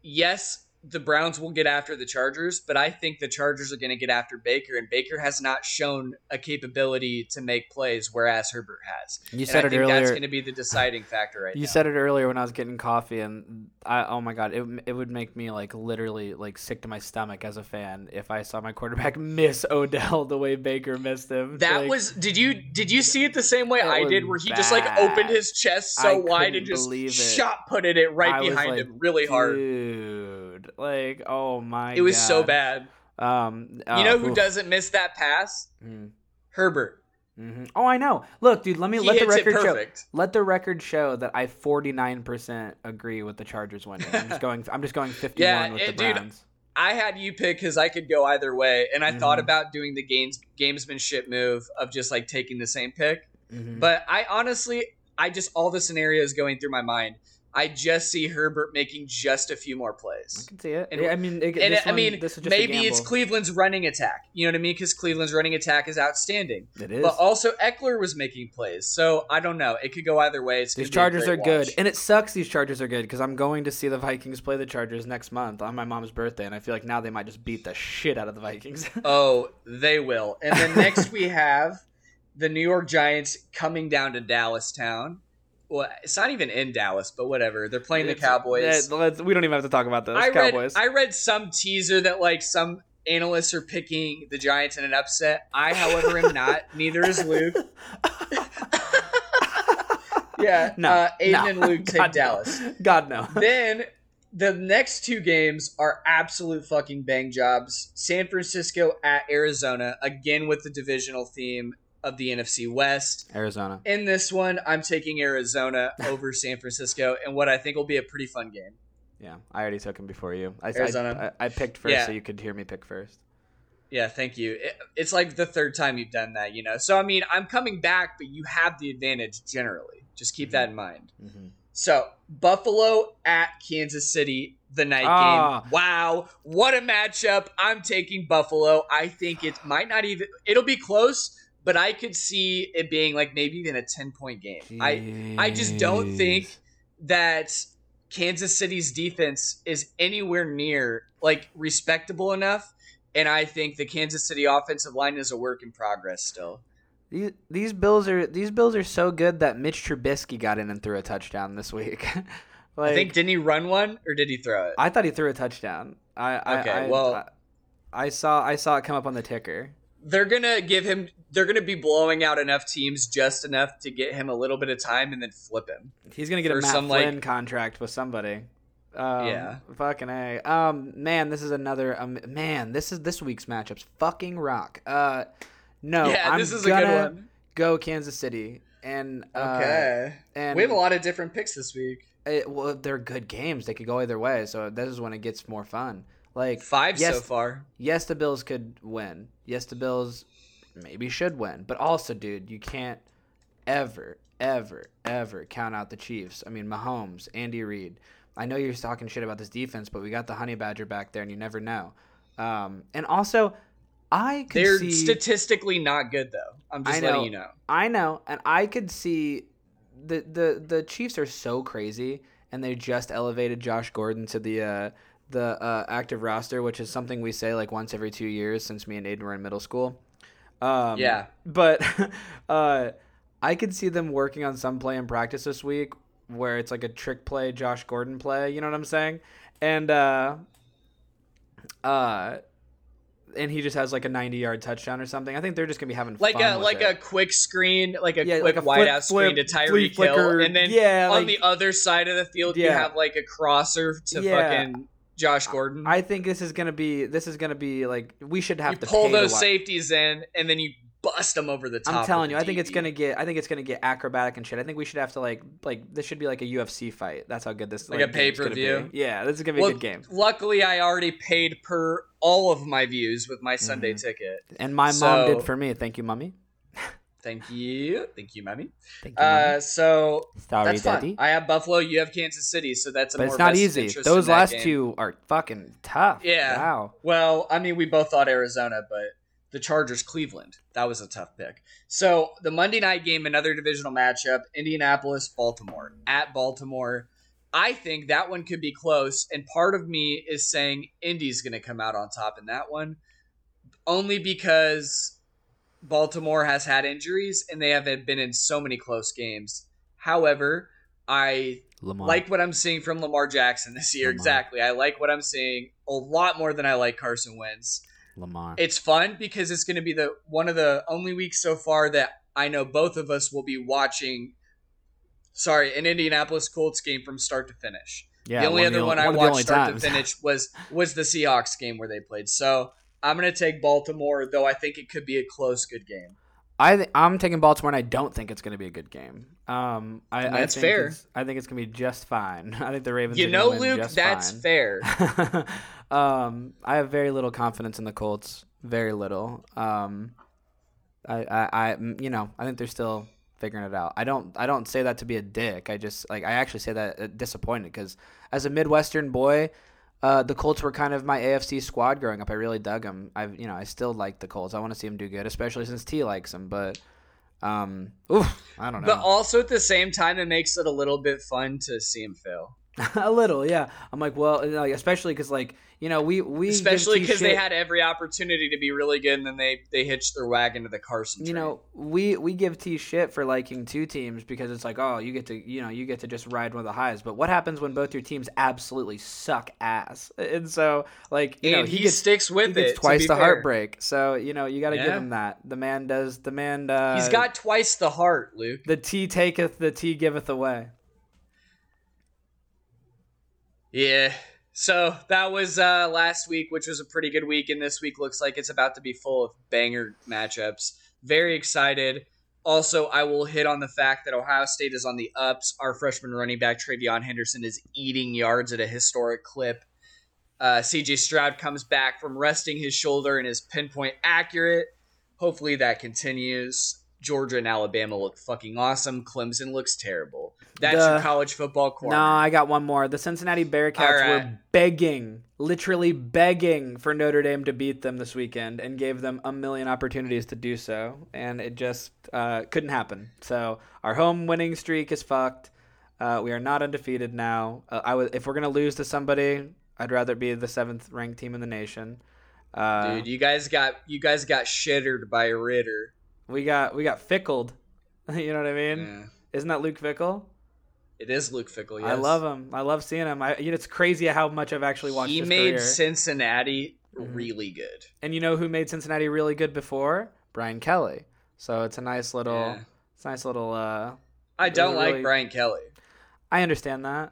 yes, the Browns will get after the Chargers, but I think the Chargers are going to get after Baker, and Baker has not shown a capability to make plays, whereas Herbert has. You and said I it think that's going to be the deciding factor right You now. said it earlier when I was getting coffee, and I oh my god, it it would make me like literally like sick to my stomach as a fan if I saw my quarterback miss Odell the way Baker missed him. That Like, was did you did you see it the same way I did where he just like opened his chest so I wide and just shot putted it right I behind like, him really hard. dude. Like oh my, It was so bad. Um, You know who oof. doesn't miss that pass? Mm, Herbert. mhm. Oh, I know. Look, dude. Let me He let the record show. Let the record show that I forty nine percent agree with the Chargers winning. I'm just going. I'm just going fifty one Yeah, with it- the dude, Browns. I had you pick because I could go either way, and I thought Mhm. about doing the games gamesmanship move of just like taking the same pick. Mhm. But I honestly, I just all the scenarios going through my mind. I just see Herbert making just a few more plays. I can see it. And- I mean, it, And this I one- mean, this is just maybe it's. Cleveland's running attack. You know what I mean? Because Cleveland's running attack is outstanding. It is. But also Ekeler was making plays, so I don't know. It could go either way. It's These gonna be a Chargers are good, watch. and it sucks. These Chargers are good because I'm going to see the Vikings play the Chargers next month on my mom's birthday, and I feel like now they might just beat the shit out of the Vikings. Oh, they will. And then next we have the New York Giants coming down to Dallas town. Well, it's not even in Dallas, but whatever. They're playing the Cowboys. yeah, we don't even have to talk about those I read Cowboys. I read some teaser that like some analysts are picking the Giants in an upset. I, however, am not. Neither is Luke. yeah, No, uh, Aiden no. and Luke take God, no. Dallas. God no. then the next two games are absolute fucking bang jobs. San Francisco at Arizona, again with the divisional theme of the NFC West. Arizona. In this one, I'm taking Arizona over San Francisco and what I think will be a pretty fun game. Yeah, I already took him before you. I, Arizona. I, I picked first, Yeah. so you could hear me pick first. Yeah, thank you. It, it's like the third time you've done that, you know. So I mean, I'm coming back, but you have the advantage generally. Just keep that in mind. Mhm. So Buffalo at Kansas City, the night Ah. game. Wow, what a matchup! I'm taking Buffalo. I think it might not even. It'll be close, but I could see it being like maybe even a ten point game. I I just don't think that Kansas City's defense is anywhere near like respectable enough. And I think the Kansas City offensive line is a work in progress still. These, these bills are these bills are so good that Mitch Trubisky got in and threw a touchdown this week. like, I think didn't he run one or did he throw it? I thought he threw a touchdown. I, I Okay, I, well- I, I saw I saw it come up on the ticker. They're gonna give him. They're gonna be blowing out enough teams just enough to get him a little bit of time and then flip him. He's gonna get a Matt some, like- Flynn contract with somebody. Um, Yeah. Fucking a. Um, man, this is another. Um, man, this is this week's matchups. Fucking rock. Uh, no, yeah, I'm this is a gonna good one. go Kansas City. And uh, Okay, and we have a lot of different picks this week. It, well, they're good games. They could go either way. So this is when it gets more fun. Like Five yes, so far. yes, the Bills could win. Yes, the Bills maybe should win. But also, dude, you can't ever, ever, ever count out the Chiefs. I mean, Mahomes, Andy Reid. I know you're talking shit about this defense, but we got the Honey Badger back there, and you never know. Um, and also, I could They're see. statistically not good though. I'm just know. letting you know. I know, and I could see the the the Chiefs are so crazy, and they just elevated Josh Gordon to the uh, the uh, active roster, which is something we say like once every two years since me and Aiden were in middle school. Um, Yeah. but uh, I could see them working on some play in practice this week where it's like a trick play, Josh Gordon play. You know what I'm saying? And uh, uh, and he just has like a 90 yard touchdown or something. I think they're just gonna be having Like fun a like it. a quick screen, like a Yeah, quick like a wide flip- out screen to Tyreek Hill, and then Yeah, on like- the other side of the field you have like a crosser to Yeah. fucking Josh Gordon. I think this is gonna be this is gonna be like we should have you to pull pay to those watch- safeties in, and then you bust them over the top. I'm telling you, I think it's gonna get. I think it's gonna get acrobatic and shit. I think we should have to like like this should be like a UFC fight. That's how good this Like like, a pay-per-view? Yeah, this is gonna be Well, a good game. Luckily, I already paid per all of my views with my Sunday Mhm. ticket. And my mom did for me. Thank you, mommy. Thank you, thank you, mommy. Thank you, Uh, so Sorry, that's fun. daddy. I have Buffalo. You have Kansas City. So that's a But more it's not easy. Those last game. two are fucking tough. Yeah. Wow. Well, I mean, we both thought Arizona, but the Chargers, Cleveland, that was a tough pick. So the Monday night game, another divisional matchup: Indianapolis, Baltimore at Baltimore. I think that one could be close, and part of me is saying Indy's going to come out on top in that one, only because Baltimore has had injuries and they have been in so many close games. However, I Lamar. like what I'm seeing from Lamar Jackson this year. Lamar. Exactly. I like what I'm seeing a lot more than I like Carson Wentz. Lamar. It's fun because it's going to be the one of the only weeks so far that I know both of us will be watching. Sorry, an Indianapolis Colts game from start to finish. yeah, the only other one I watched start times. to finish was was the Seahawks game where they played. So I'm going to take Baltimore, though I think it could be a close, good game. I th- I'm taking Baltimore, and I don't think it's going to be a good game. Um, I, That's I think fair. It's, I think it's going to be just fine. I think the Ravens. You know, Luke, that's fine. fair. um, I have very little confidence in the Colts. Very little. Um, I, I, I, you know, I think they're still figuring it out. I don't, I don't say that to be a dick. I just like, I actually say that uh, disappointed because as a Midwestern boy, uh, the Colts were kind of my AFC squad growing up. I really dug them. I, you know, I still like the Colts. I want to see them do good, especially since T likes them. But, um, oof, I don't know. But also at the same time, it makes it a little bit fun to see him fail. a little, yeah. I'm like, well, like, especially because like you know we we Especially because they had every opportunity to be really good, and then they they hitched their wagon to the Carson. you train. know we we give T shit for liking two teams because it's like oh you get to you know you get to just ride one of the highs. But what happens when both your teams absolutely suck ass? And so like you and know he, gets sticks with he it twice the fair. heartbreak. So you know you got to give him that. The man does the man. Uh, He's got twice the heart, Luke. the T taketh the T giveth away. Yeah. So that was uh, last week, which was a pretty good week, and this week looks like it's about to be full of banger matchups. Very excited. Also, I will hit on the fact that Ohio State is on the ups. Our freshman running back TreVeyon Henderson is eating yards at a historic clip. Uh, CJ Stroud comes back from resting his shoulder and is pinpoint accurate. Hopefully that continues. Georgia and Alabama look fucking awesome. Clemson looks terrible. That's The- your college football corner. No, I got one more. The Cincinnati Bearcats right. were begging, literally begging for Notre Dame to beat them this weekend and gave them a million opportunities to do so. And it just uh, couldn't happen. So our home winning streak is fucked. Uh, we are not undefeated now. Uh, I was, if we're going to lose to somebody, I'd rather be the seventh ranked team in the nation. Uh, Dude, you guys got you guys got shittered by Ridder. We got we got fickled. you know what I mean? Yeah. Isn't that Luke Fickell? It is Luke Fickell. Yes. I love him. I love seeing him. I, you know, it's crazy how much I've actually watched. He made career. Cincinnati Mhm. really good. And you know who made Cincinnati really good before? Brian Kelly. So it's a nice little, Yeah. it's a nice little. uh I don't like really- Brian Kelly. I understand that.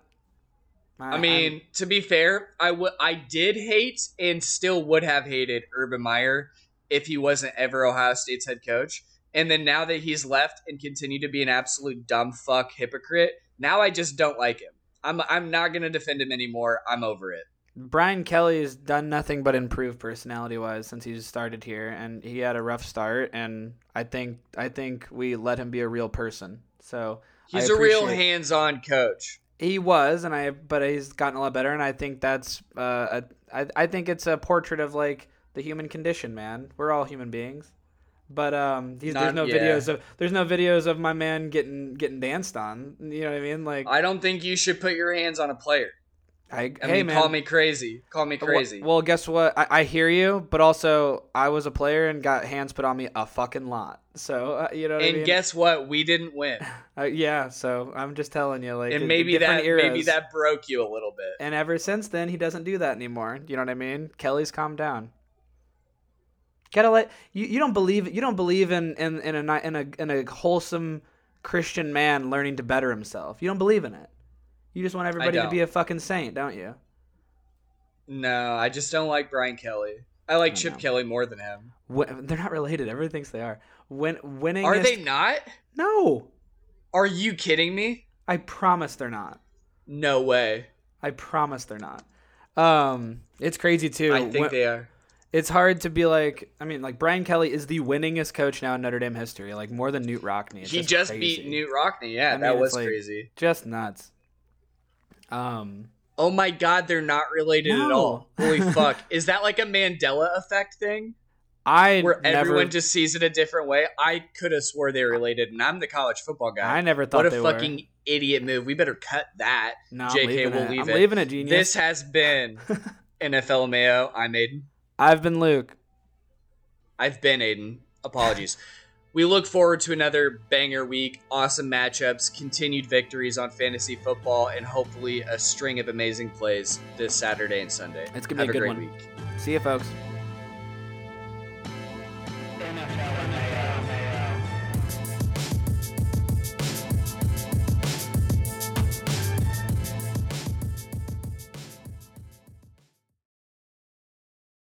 I mean, to be fair, I would I did hate and still would have hated Urban Meyer if he wasn't ever Ohio State's head coach. And then now that he's left and continued to be an absolute dumb fuck hypocrite, now I just don't like him. I'm I'm not gonna defend him anymore. I'm over it. Brian Kelly has done nothing but improve personality wise since he's started here, and he had a rough start. And I think I think we let him be a real person. So He's a real hands-on coach. He was, and I, but he's gotten a lot better, and I think that's, uh, a, I, I think it's a portrait of like the human condition, man. We're all human beings, but um, he's, there's no yeah. videos of, there's no videos of my man getting getting danced on. You know what I mean? Like, I don't think you should put your hands on a player. I, I hey mean, man, call me crazy. Call me crazy. Well, guess what? I, I hear you, but also I was a player and got hands put on me a fucking lot. So uh, you know what I and mean? guess what? We didn't win. uh, yeah. So I'm just telling you, like, and maybe that eras. maybe that broke you a little bit. And ever since then, he doesn't do that anymore. You know what I mean? Kelly's calmed down. Gotta let you. You don't believe. You don't believe in in in a in a in a wholesome Christian man learning to better himself. You don't believe in it. You just want everybody to be a fucking saint, don't you? No, I just don't like Brian Kelly. I like I Chip know. Kelly more than him. Win- they're not related. Everybody thinks they are. Win- winning. Are they not? No. Are you kidding me? I promise they're not. No way. I promise they're not. Um, it's crazy too. I think When- they are. It's hard to be like. I mean, like Brian Kelly is the winningest coach now in Notre Dame history, like more than Knute Rockne. It's He just crazy. beat Knute Rockne. Yeah, I that it's was like- crazy. Just nuts. Um, Oh my god, they're not related at all. Holy fuck. Is that like a Mandela effect thing? I Where never, everyone just sees it a different way? I could have swore they were related, and I'm the college football guy. I never thought what a fucking idiot move. We better cut that. No, JK, it. leave I'm it. leaving it, genius. This has been NFL Mayo. I'm Aiden. I've been Luke. I've been Aiden. Apologies. we look forward to another banger week, awesome matchups, continued victories on fantasy football, and hopefully a string of amazing plays this Saturday and Sunday. It's gonna Have be a, a good great one. week. See you, folks.